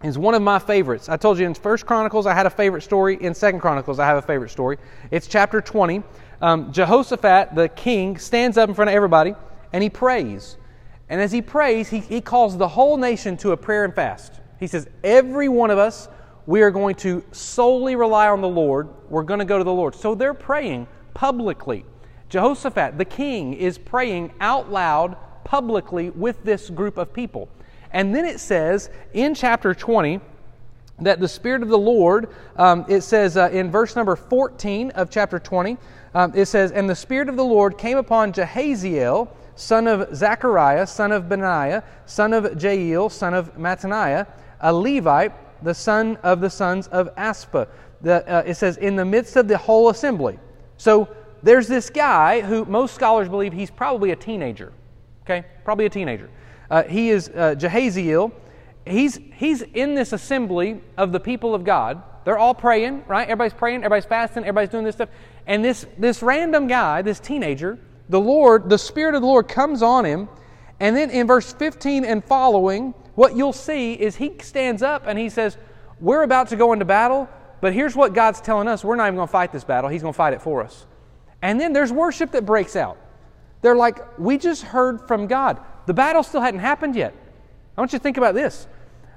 Speaker 1: is one of my favorites. I told you in First Chronicles I had a favorite story. In Second Chronicles I have a favorite story. It's chapter 20 um, Jehoshaphat, the king, stands up in front of everybody and he prays. And as he prays, he, he calls the whole nation to a prayer and fast. He says, Every one of us, we are going to solely rely on the Lord. We're going to go to the Lord. So they're praying publicly. Jehoshaphat, the king, is praying out loud publicly with this group of people. And then it says in chapter 20, that the Spirit of the Lord, um, it says uh, in verse number 14 of chapter 20, um, it says, And the Spirit of the Lord came upon Jahaziel, son of Zechariah, son of Benaiah, son of Jael, son of Mattaniah, a Levite, the son of the sons of Aspa. The, uh, it says, in the midst of the whole assembly. So there's this guy who most scholars believe he's probably a teenager. Okay? Probably a teenager. Uh, he is uh, Jahaziel. He's, he's in this assembly of the people of God. They're all praying, right? Everybody's praying, everybody's fasting, everybody's doing this stuff. And this, this random guy, this teenager, the Lord, the Spirit of the Lord comes on him. And then in verse 15 and following, what you'll see is he stands up and he says, We're about to go into battle, but here's what God's telling us. We're not even going to fight this battle, He's going to fight it for us. And then there's worship that breaks out. They're like, We just heard from God. The battle still hadn't happened yet. I want you to think about this.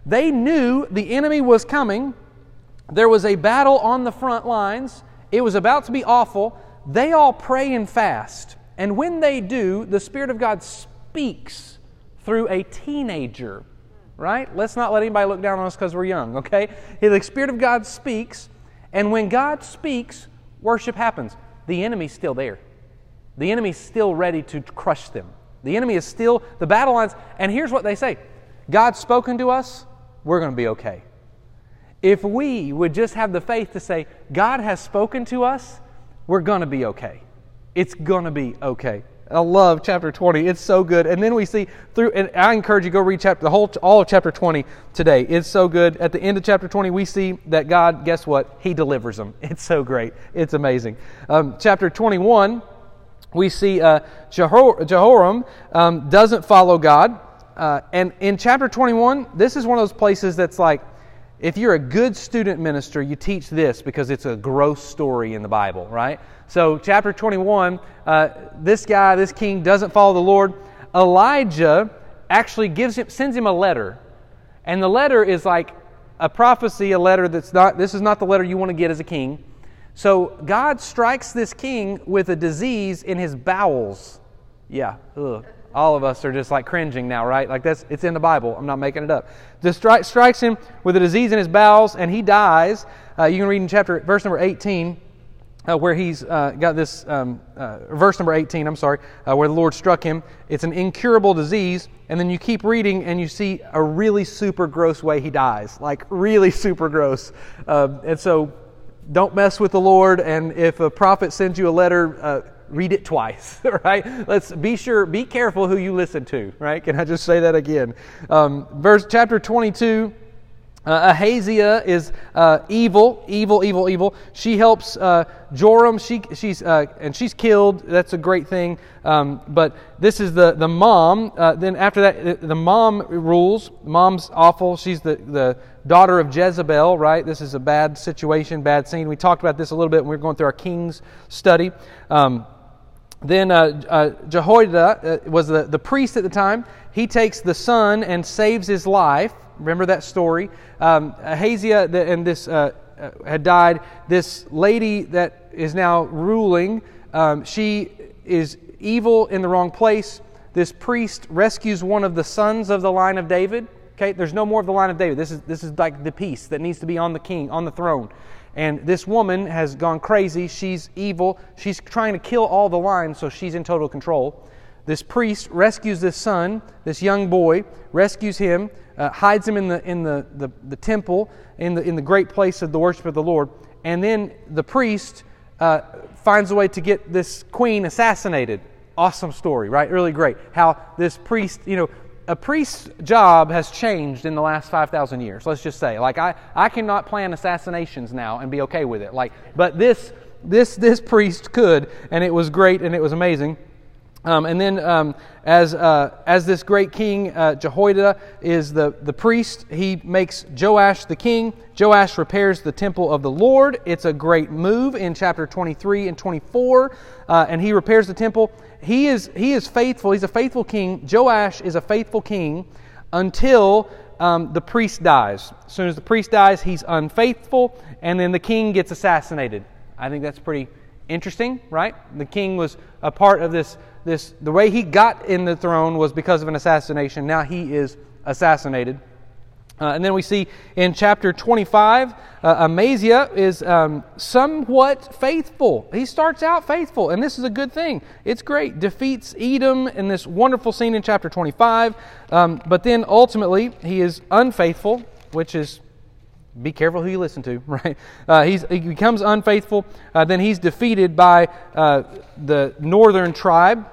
Speaker 1: They knew the enemy was coming. There was a battle on the front lines. It was about to be awful. They all pray and fast. And when they do, the Spirit of God speaks through a teenager, right? Let's not let anybody look down on us because we're young, okay? The Spirit of God speaks, and when God speaks, worship happens. The enemy's still there. The enemy's still ready to crush them. The enemy is still, the battle lines, and here's what they say God's spoken to us, we're going to be okay. If we would just have the faith to say, God has spoken to us, we're going to be okay. It's going to be okay. I love chapter 20. It's so good. And then we see through, and I encourage you go read chapter, the whole, all of chapter 20 today. It's so good. At the end of chapter 20, we see that God, guess what? He delivers them. It's so great. It's amazing. Um, chapter 21, we see uh, Jehor- Jehoram um, doesn't follow God. Uh, and in chapter 21, this is one of those places that's like, if you're a good student minister, you teach this because it's a gross story in the Bible, right? So, chapter 21, uh, this guy, this king, doesn't follow the Lord. Elijah actually gives him, sends him a letter, and the letter is like a prophecy, a letter that's not. This is not the letter you want to get as a king. So, God strikes this king with a disease in his bowels. Yeah, ugh all of us are just like cringing now, right? Like that's it's in the Bible. I'm not making it up. This strike, strikes him with a disease in his bowels, and he dies. Uh, you can read in chapter verse number 18. Uh, where he's uh, got this um, uh, verse number 18 i'm sorry uh, where the lord struck him it's an incurable disease and then you keep reading and you see a really super gross way he dies like really super gross uh, and so don't mess with the lord and if a prophet sends you a letter read it twice, right? Let's be sure, be careful who you listen to, right? Can I just say that again? Um, verse chapter 22. Uh, Ahaziah is uh, evil, evil, evil, evil. She helps uh, Joram. She, she's uh, and she's killed. That's a great thing. Um, but this is the the mom. Uh, then after that, the mom rules. Mom's awful. She's the the daughter of Jezebel. Right. This is a bad situation, bad scene. We talked about this a little bit when we were going through our Kings study. Um, then uh, uh, Jehoiada uh, was the, the priest at the time. He takes the son and saves his life. Remember that story? Um, Ahaziah and this uh, uh, had died. This lady that is now ruling, um, she is evil in the wrong place. This priest rescues one of the sons of the line of David. Okay, there's no more of the line of David. This is this is like the piece that needs to be on the king, on the throne. And this woman has gone crazy. She's evil. She's trying to kill all the lines, so she's in total control. This priest rescues this son, this young boy, rescues him, uh, hides him in, the, in the, the, the, temple, in the, in the great place of the worship of the Lord. And then the priest uh, finds a way to get this queen assassinated. Awesome story, right? Really great. How this priest, you know, a priest's job has changed in the last 5,000 years, let's just say. Like, I, I cannot plan assassinations now and be okay with it. Like, but this, this, this priest could, and it was great and it was amazing. Um, and then, um, as, uh, as this great king, uh, Jehoiada is the, the priest, he makes Joash the king. Joash repairs the temple of the Lord. It's a great move in chapter 23 and 24. Uh, and he repairs the temple. He is, he is faithful. He's a faithful king. Joash is a faithful king until um, the priest dies. As soon as the priest dies, he's unfaithful, and then the king gets assassinated. I think that's pretty interesting, right? The king was a part of this this the way he got in the throne was because of an assassination. Now he is assassinated. Uh, and then we see in chapter 25, uh, Amaziah is um, somewhat faithful. He starts out faithful, and this is a good thing. It's great. Defeats Edom in this wonderful scene in chapter 25. Um, but then ultimately, he is unfaithful, which is be careful who you listen to, right? Uh, he becomes unfaithful. Uh, then he's defeated by uh, the northern tribe.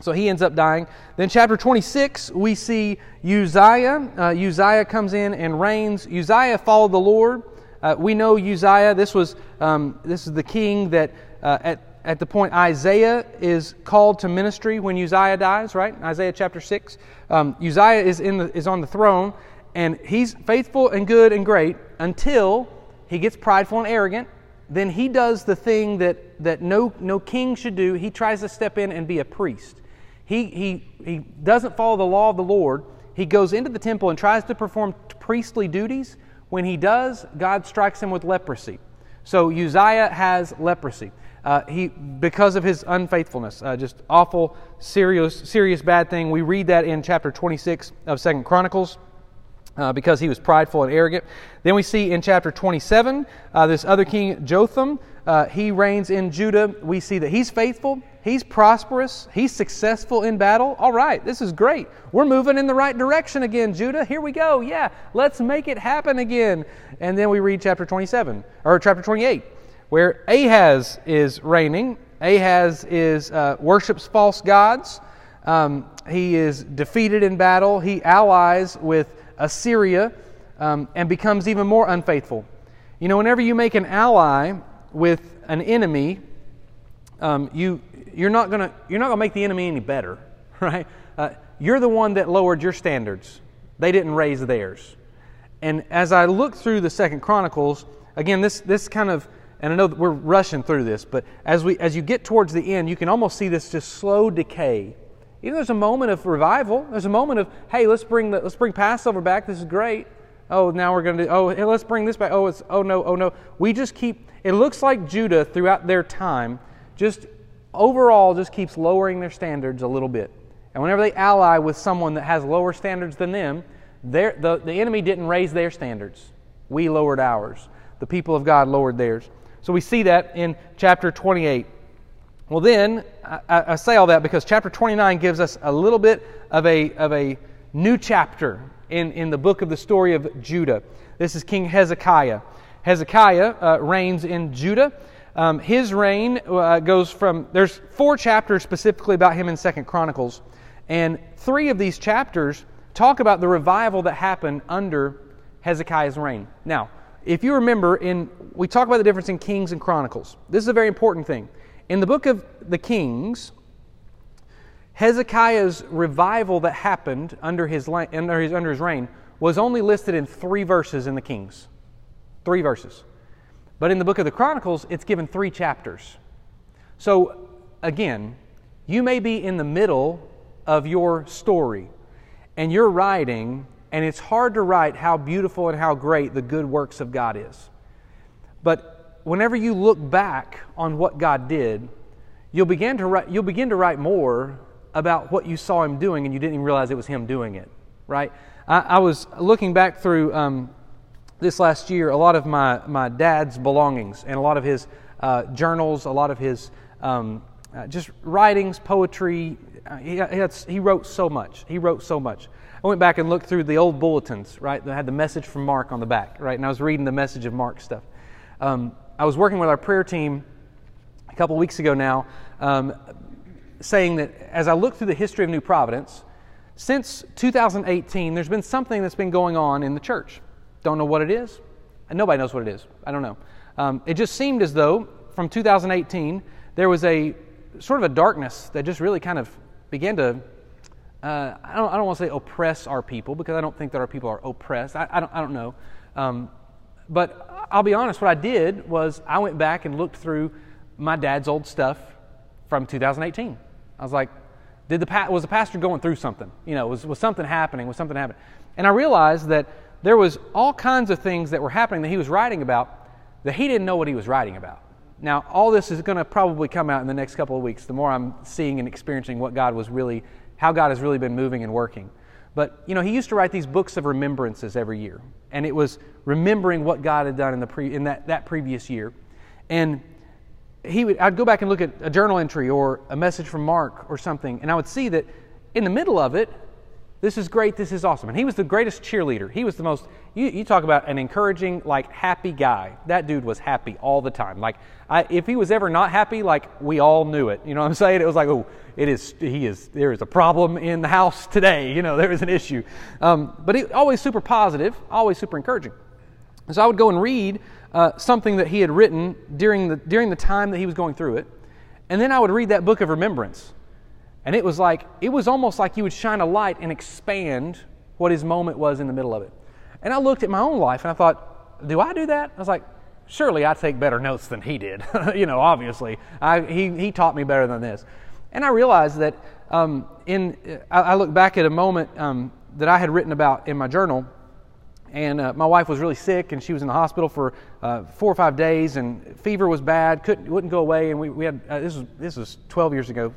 Speaker 1: So he ends up dying. Then, chapter 26, we see Uzziah. Uh, Uzziah comes in and reigns. Uzziah followed the Lord. Uh, we know Uzziah. This was um, this is the king that uh, at at the point Isaiah is called to ministry when Uzziah dies. Right, Isaiah chapter six. Um, Uzziah is in the, is on the throne, and he's faithful and good and great until he gets prideful and arrogant. Then he does the thing that, that no, no king should do. He tries to step in and be a priest. He, he, he doesn't follow the law of the Lord. He goes into the temple and tries to perform priestly duties. When he does, God strikes him with leprosy. So Uzziah has leprosy. Uh, he, because of his unfaithfulness, uh, just awful, serious, serious bad thing. We read that in chapter 26 of Second Chronicles. uh, because he was prideful and arrogant. Then we see in chapter 27 uh, this other king, Jotham. Uh, he reigns in Judah. We see that he's faithful, he's prosperous, he's successful in battle. All right, this is great. We're moving in the right direction again, Judah. Here we go. Yeah, let's make it happen again. And then we read chapter 27, or chapter 28, where Ahaz is reigning. Ahaz is uh, worships false gods. Um, he is defeated in battle. He allies with Assyria um, and becomes even more unfaithful. You know, whenever you make an ally with an enemy, um, you, you're not going you're not gonna make the enemy any better, right? Uh, you're the one that lowered your standards. They didn't raise theirs. And as I look through the Second Chronicles, again, this, this kind of, and I know we're rushing through this, but as, we, as you get towards the end, you can almost see this just slow decay even there's a moment of revival. There's a moment of, hey, let's bring the, let's bring Passover back. This is great. Oh, now we're going to oh, hey, let's bring this back. Oh, it's oh no, oh no. We just keep. It looks like Judah throughout their time just overall just keeps lowering their standards a little bit. And whenever they ally with someone that has lower standards than them, the, the enemy didn't raise their standards. We lowered ours. The people of God lowered theirs. So we see that in chapter 28. Well, then, I, I, say all that because chapter 29 gives us a little bit of a, of a new chapter in, in the book of the story of Judah. This is King Hezekiah. Hezekiah uh, reigns in Judah. Um, his reign uh, goes from, there's four chapters specifically about him in Second Chronicles, and three of these chapters talk about the revival that happened under Hezekiah's reign. Now, if you remember, in we talk about the difference in Kings and Chronicles. This is a very important thing. In the book of the Kings, Hezekiah's revival that happened under his, under his, under his reign was only listed in three verses in the Kings. Three verses. But in the book of the Chronicles, it's given three chapters. So, again, you may be in the middle of your story and you're writing, and it's hard to write how beautiful and how great the good works of God is. But whenever you look back on what God did, you'll begin to write, you'll begin to write more about what you saw Him doing and you didn't even realize it was Him doing it, right? I, I was looking back through um, this last year a lot of my, my dad's belongings and a lot of his uh, journals, a lot of his um, uh, just writings, poetry. Uh, he, he, he wrote so much. He wrote so much. I went back and looked through the old bulletins, right? That had the message from Mark on the back, right? And I was reading the message of Mark stuff. Um, I was working with our prayer team a couple weeks ago now, um, saying that as I look through the history of New Providence, since 2018, there's been something that's been going on in the church. Don't know what it is, and nobody knows what it is. I don't know. Um, it just seemed as though from 2018 there was a sort of a darkness that just really kind of began to. Uh, I don't, I don't want to say oppress our people because I don't think that our people are oppressed. I, I don't, I don't know. Um, but I'll be honest, what I did was I went back and looked through my dad's old stuff from 2018. I was like, did the was the pastor going through something? You know, was, was something happening? Was something happening? And I realized that there was all kinds of things that were happening that he was writing about that he didn't know what he was writing about. Now, all this is going to probably come out in the next couple of weeks. The more I'm seeing and experiencing what God was really, how God has really been moving and working. But, you know, he used to write these books of remembrances every year. And it was remembering what God had done in, the pre, in that, that previous year. And he would, I'd go back and look at a journal entry or a message from Mark or something, and I would see that in the middle of it, this is great, this is awesome. And he was the greatest cheerleader. He was the most, you, you talk about an encouraging, like, happy guy. That dude was happy all the time. Like, I, if he was ever not happy, like, we all knew it. You know what I'm saying? It was like, oh, it is, he is, there is a problem in the house today. You know, there is an issue. Um, but he, always super positive, always super encouraging. So I would go and read uh, something that he had written during the, during the time that he was going through it. And then I would read that book of remembrance. And it was like, it was almost like you would shine a light and expand what his moment was in the middle of it. And I looked at my own life and I thought, do I do that? I was like, surely I take better notes than he did. you know, obviously. I, he, he taught me better than this. And I realized that um, in, I, I, look back at a moment um, that I had written about in my journal. And uh, my wife was really sick, and she was in the hospital for uh, four or five days, and fever was bad, couldn't wouldn't go away. And we, we had uh, this was this was 12 years ago,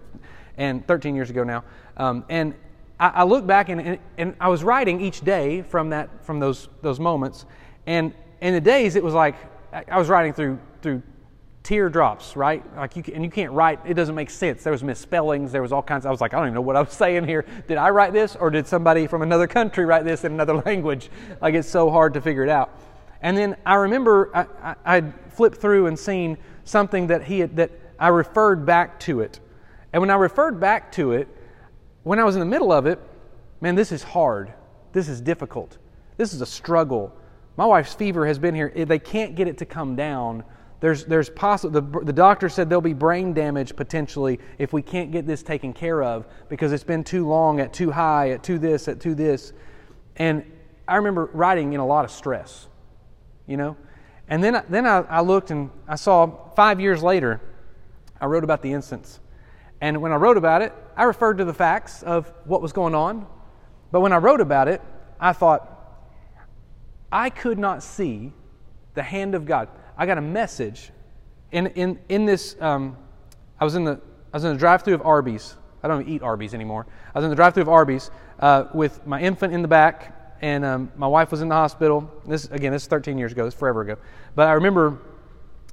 Speaker 1: and 13 years ago now. Um, and I, I look back and, and, and I was writing each day from, that, from those, those moments. And in the days, it was like I was writing through, through teardrops, right? Like you, and you can't write, it doesn't make sense. There was misspellings, there was all kinds. I was like, I don't even know what I was saying here. Did I write this or did somebody from another country write this in another language? Like it's so hard to figure it out. And then I remember I, I, would flipped through and seen something that he had, that I referred back to it. And when I referred back to it, when I was in the middle of it, man, this is hard. This is difficult. This is a struggle. My wife's fever has been here. They can't get it to come down there's, there's possible, the, the doctor said there'll be brain damage potentially if we can't get this taken care of because it's been too long at too high, at too this, at too this. And I remember writing in a lot of stress, you know? And then, then I, I looked and I saw five years later, I wrote about the instance. And when I wrote about it, I referred to the facts of what was going on. But when I wrote about it, I thought, I could not see the hand of God. I got a message in, in, in this. Um, I was in the I was in the drive-through of Arby's. I don't eat Arby's anymore. I was in the drive-through of Arby's uh, with my infant in the back, and um, my wife was in the hospital. This again, this is 13 years ago. This is forever ago. But I remember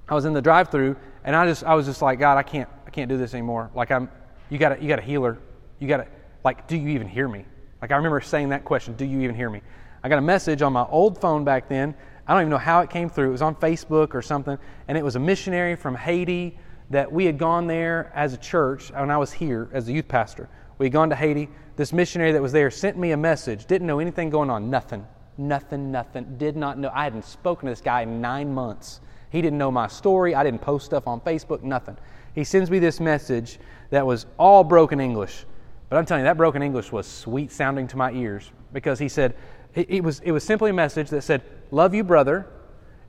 Speaker 1: I was in the drive-through, and I just I was just like, God, I can't I can't do this anymore. Like I'm, you got you got a healer. You got to like, do you even hear me? Like I remember saying that question, do you even hear me? I got a message on my old phone back then I don't even know how it came through. It was on Facebook or something, and it was a missionary from Haiti that we had gone there as a church when I was here as a youth pastor. We had gone to Haiti. This missionary that was there sent me a message, didn't know anything going on, nothing, nothing, nothing, did not know. I hadn't spoken to this guy in nine months. He didn't know my story. I didn't post stuff on Facebook, nothing. He sends me this message that was all broken English. But I'm telling you, that broken English was sweet sounding to my ears because he said, it, was, it was simply a message that said, Love you, brother.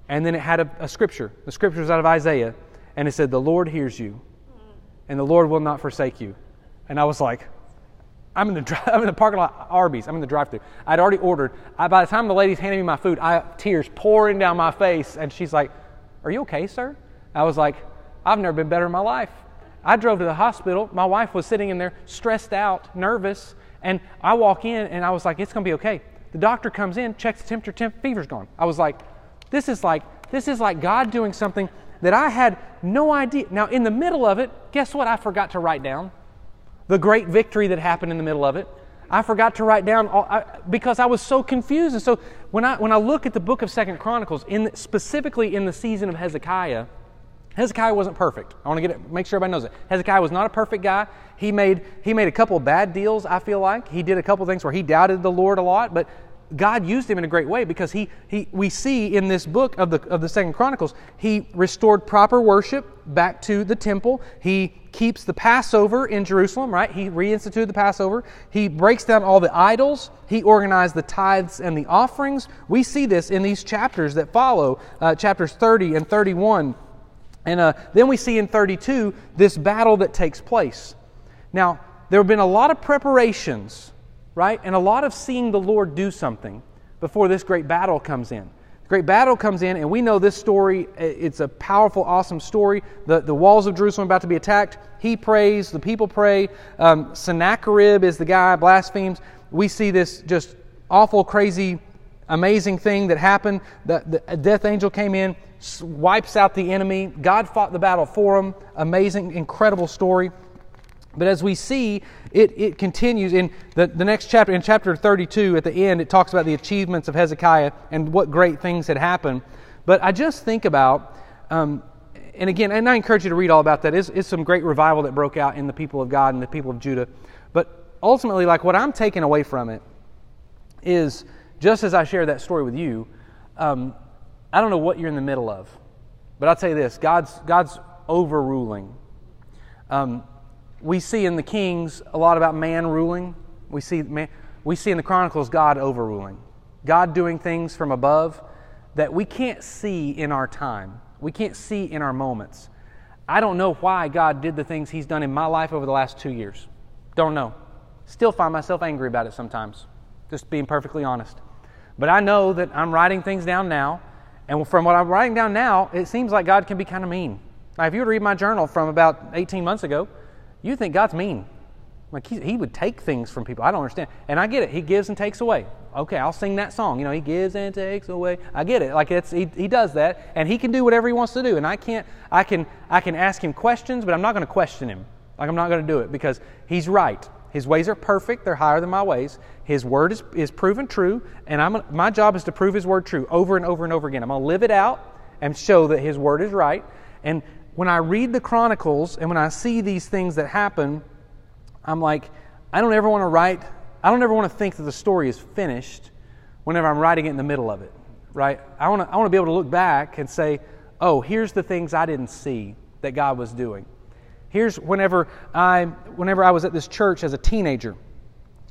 Speaker 1: And then it had a, a scripture. The scripture was out of Isaiah. And it said, The Lord hears you, and the Lord will not forsake you. And I was like, I'm in the, drive, I'm in the parking lot, Arby's. I'm in the drive-through. I'd already ordered. I, by the time the lady's handing me my food, I tears pouring down my face, and she's like, "Are you okay, sir?" I was like, "I've never been better in my life." I drove to the hospital. My wife was sitting in there, stressed out, nervous, and I walk in, and I was like, "It's gonna be okay." The doctor comes in, checks the temperature, temp, fever's gone. I was like, this is like this is like God doing something that I had no idea. Now, in the middle of it, guess what I forgot to write down? The great victory that happened in the middle of it. I forgot to write down all, I, because I was so confused. And so when I when I look at the book of Second Chronicles, in specifically in the season of Hezekiah, Hezekiah wasn't perfect. I want to get it, make sure everybody knows it. Hezekiah was not a perfect guy. He made, he made a couple of bad deals, I feel like. He did a couple of things where he doubted the Lord a lot, but God used him in a great way because he, he, we see in this book of the, of the Second Chronicles, he restored proper worship back to the temple. He keeps the Passover in Jerusalem, right? He reinstituted the Passover. He breaks down all the idols. He organized the tithes and the offerings. We see this in these chapters that follow, uh, chapters 30 and 31. And uh, then we see in 32 this battle that takes place. Now, there have been a lot of preparations, right? And a lot of seeing the Lord do something before this great battle comes in. The great battle comes in, and we know this story. It's a powerful, awesome story. The, the walls of Jerusalem are about to be attacked. He prays, the people pray. Um, Sennacherib is the guy, blasphemes. We see this just awful, crazy, amazing thing that happened. The, the death angel came in, wipes out the enemy. God fought the battle for him. Amazing, incredible story. But as we see, it, it continues in the, the next chapter, in chapter 32, at the end, it talks about the achievements of Hezekiah and what great things had happened. But I just think about, um, and again, and I encourage you to read all about that. It's, it's some great revival that broke out in the people of God and the people of Judah. But ultimately, like what I'm taking away from it is just as I share that story with you, um, I don't know what you're in the middle of, but I'll tell you this God's, God's overruling. Um, we see in the Kings a lot about man ruling. We see, man, we see in the Chronicles God overruling, God doing things from above that we can't see in our time, we can't see in our moments. I don't know why God did the things He's done in my life over the last two years. Don't know. Still find myself angry about it sometimes, just being perfectly honest. But I know that I'm writing things down now and from what I'm writing down now, it seems like God can be kind of mean. Now, if you were to read my journal from about 18 months ago, you think God's mean. Like he, he would take things from people. I don't understand. And I get it. He gives and takes away. Okay, I'll sing that song. You know, he gives and takes away. I get it. Like it's he, he does that, and he can do whatever he wants to do. And I can't. I can I can ask him questions, but I'm not going to question him. Like I'm not going to do it because he's right. His ways are perfect. They're higher than my ways. His word is, is proven true, and I'm my job is to prove his word true over and over and over again. I'm going to live it out and show that his word is right. And when I read the Chronicles and when I see these things that happen, I'm like, I don't ever want to write, I don't ever want to think that the story is finished whenever I'm writing it in the middle of it, right? I want to, I want to be able to look back and say, oh, here's the things I didn't see that God was doing. Here's whenever I, whenever I was at this church as a teenager,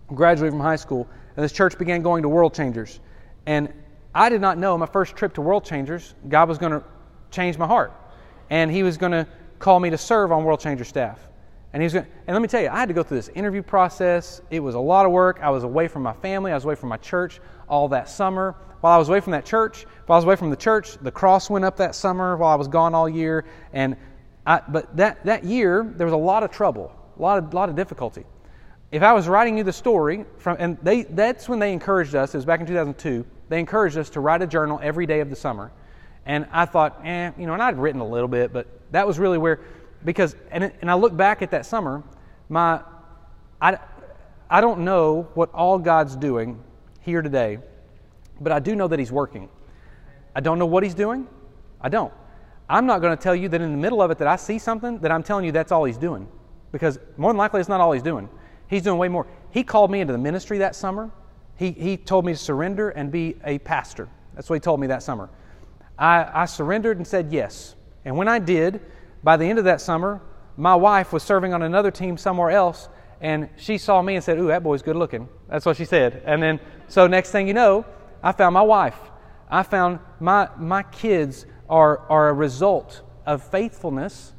Speaker 1: graduated from high school, and this church began going to World Changers. And I did not know my first trip to World Changers, God was going to change my heart. And He was going to call me to serve on World Changer staff. And, he was going and let me tell you, I had to go through this interview process. It was a lot of work. I was away from my family, I was away from my church all that summer. While I was away from that church, while I was away from the church, the cross went up that summer while I was gone all year. And I, but that, that year, there was a lot of trouble, a lot of, lot of difficulty. If I was writing you the story, from, and they, that's when they encouraged us, it was back in 2002, they encouraged us to write a journal every day of the summer. And I thought, eh, you know, and I'd written a little bit, but that was really where, because, and, and I look back at that summer, my, I, I don't know what all God's doing here today, but I do know that He's working. I don't know what He's doing. I don't. I'm not going to tell you that in the middle of it that I see something that I'm telling you that's all He's doing, because more than likely it's not all He's doing. He's doing way more. He called me into the ministry that summer. He, he told me to surrender and be a pastor. That's what he told me that summer. I, I surrendered and said yes. And when I did, by the end of that summer, my wife was serving on another team somewhere else, and she saw me and said, Ooh, that boy's good looking. That's what she said. And then, so next thing you know, I found my wife. I found my, my kids are, are a result of faithfulness.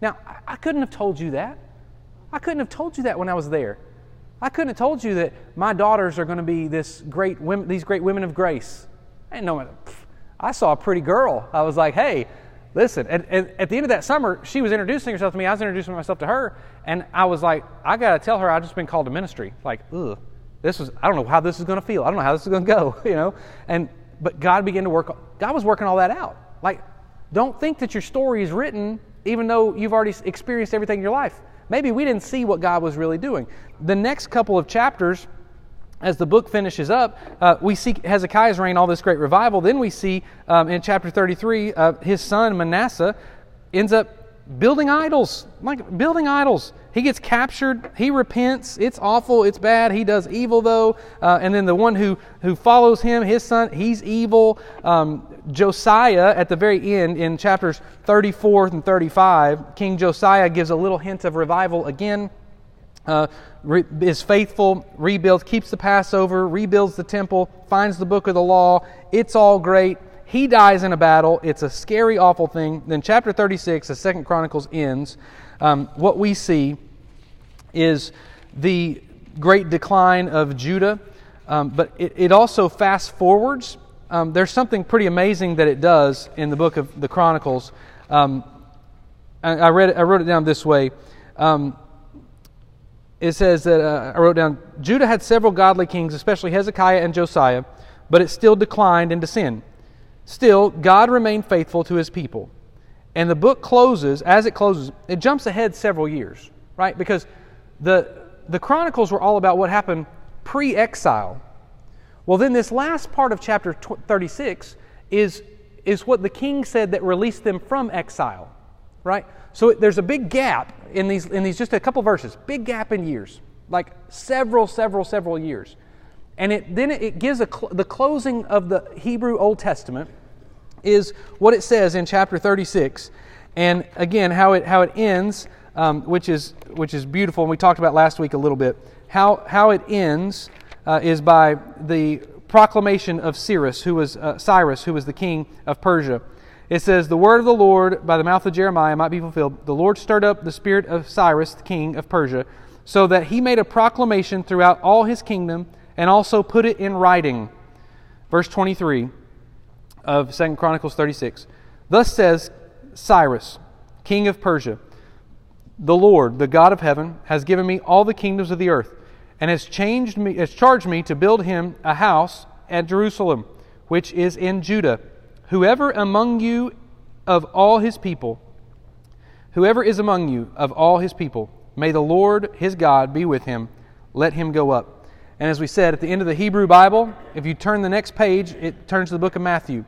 Speaker 1: Now, I, couldn't have told you that. I couldn't have told you that when I was there. I couldn't have told you that my daughters are going to be this great women, these great women of grace. I didn't know. I saw a pretty girl. I was like, hey, listen. And, and, at the end of that summer, she was introducing herself to me. I was introducing myself to her, and I was like, I got to tell her I've just been called to ministry. Like, ugh, this was. I don't know how this is going to feel. I don't know how this is going to go. You know. And but God began to work. God was working all that out. Like, don't think that your story is written even though you've already experienced everything in your life. Maybe we didn't see what God was really doing. The next couple of chapters as the book finishes up, uh, we see Hezekiah's reign, all this great revival. Then we see um, in chapter 33, uh, his son Manasseh ends up building idols, like building idols. He gets captured. He repents. It's awful. It's bad. He does evil though. Uh, and then the one who who follows him, his son, he's evil. Um, Josiah at the very end in chapters 34 and 35, King Josiah gives a little hint of revival again uh, re- is faithful, rebuilds, keeps the Passover, rebuilds the temple, finds the book of the law. It's all great. He dies in a battle. It's a scary, awful thing. Then, chapter 36, the Second Chronicles ends. Um, what we see is the great decline of Judah, um, but it, it, also fast forwards. Um, there's something pretty amazing that it does in the book of the Chronicles. Um, I, I, read I wrote it down this way. Um, it says that uh, I wrote down Judah had several godly kings, especially Hezekiah and Josiah, but it still declined into sin. Still, God remained faithful to his people. And the book closes, as it closes, it jumps ahead several years, right? Because the, the Chronicles were all about what happened pre exile. Well, then, this last part of chapter 36 is, is what the king said that released them from exile, right? So there's a big gap in these, in these just a couple verses, big gap in years, like several, several, several years. And it, then it gives a cl- the closing of the Hebrew Old Testament is what it says in chapter 36. And again, how it, how it ends, um, which, is, which is beautiful, and we talked about last week a little bit. How, how it ends uh, is by the proclamation of Cyrus, who was, uh, Cyrus, who was the king of Persia. It says, The word of the Lord by the mouth of Jeremiah might be fulfilled. The Lord stirred up the spirit of Cyrus, the king of Persia, so that he made a proclamation throughout all his kingdom and also put it in writing. Verse 23 of 2 Chronicles 36. Thus says Cyrus, king of Persia the Lord, the God of heaven, has given me all the kingdoms of the earth, and has changed me, has charged me to build him a house at Jerusalem, which is in Judah. Whoever among you of all his people, whoever is among you of all his people, may the Lord his God be with him. Let him go up. And as we said at the end of the Hebrew Bible, if you turn the next page, it turns to the book of Matthew.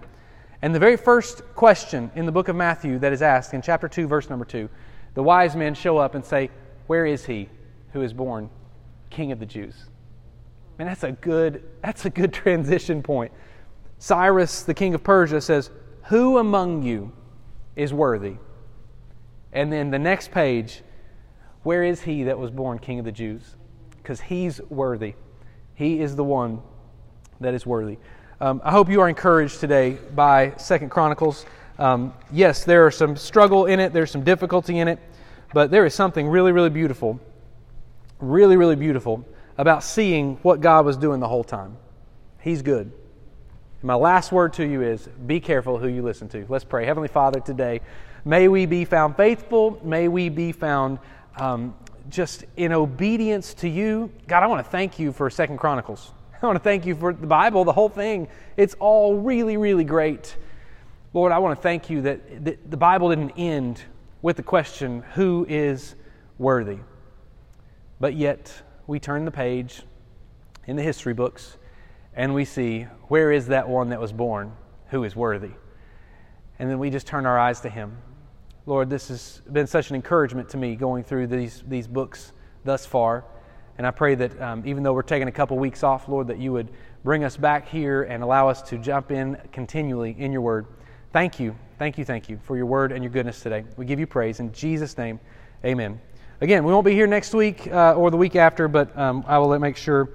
Speaker 1: And the very first question in the book of Matthew that is asked in chapter 2, verse number 2, the wise men show up and say, Where is he who is born King of the Jews? And that's a good, that's a good transition point. Cyrus, the king of Persia, says, Who among you is worthy? And then the next page, where is he that was born King of the Jews? Because he's worthy. He is the one that is worthy. Um, I hope you are encouraged today by Second Chronicles. Um, yes, there are some struggle in it, there's some difficulty in it, but there is something really, really beautiful, really, really beautiful about seeing what God was doing the whole time. He's good. My last word to you is be careful who you listen to. Let's pray. Heavenly Father, today, may we be found faithful. May we be found um, just in obedience to you. God, I want to thank you for Second Chronicles. I want to thank you for the Bible, the whole thing. It's all really, really great. Lord, I want to thank you that the Bible didn't end with the question, who is worthy? But yet, we turn the page in the history books and we see, where is that one that was born who is worthy? And then we just turn our eyes to him. Lord, this has been such an encouragement to me going through these, these books thus far. And I pray that um, even though we're taking a couple weeks off, Lord, that you would bring us back here and allow us to jump in continually in your word. Thank you, thank you, thank you for your word and your goodness today. We give you praise. In Jesus' name, amen. Again, we won't be here next week uh, or the week after, but um, I will make sure.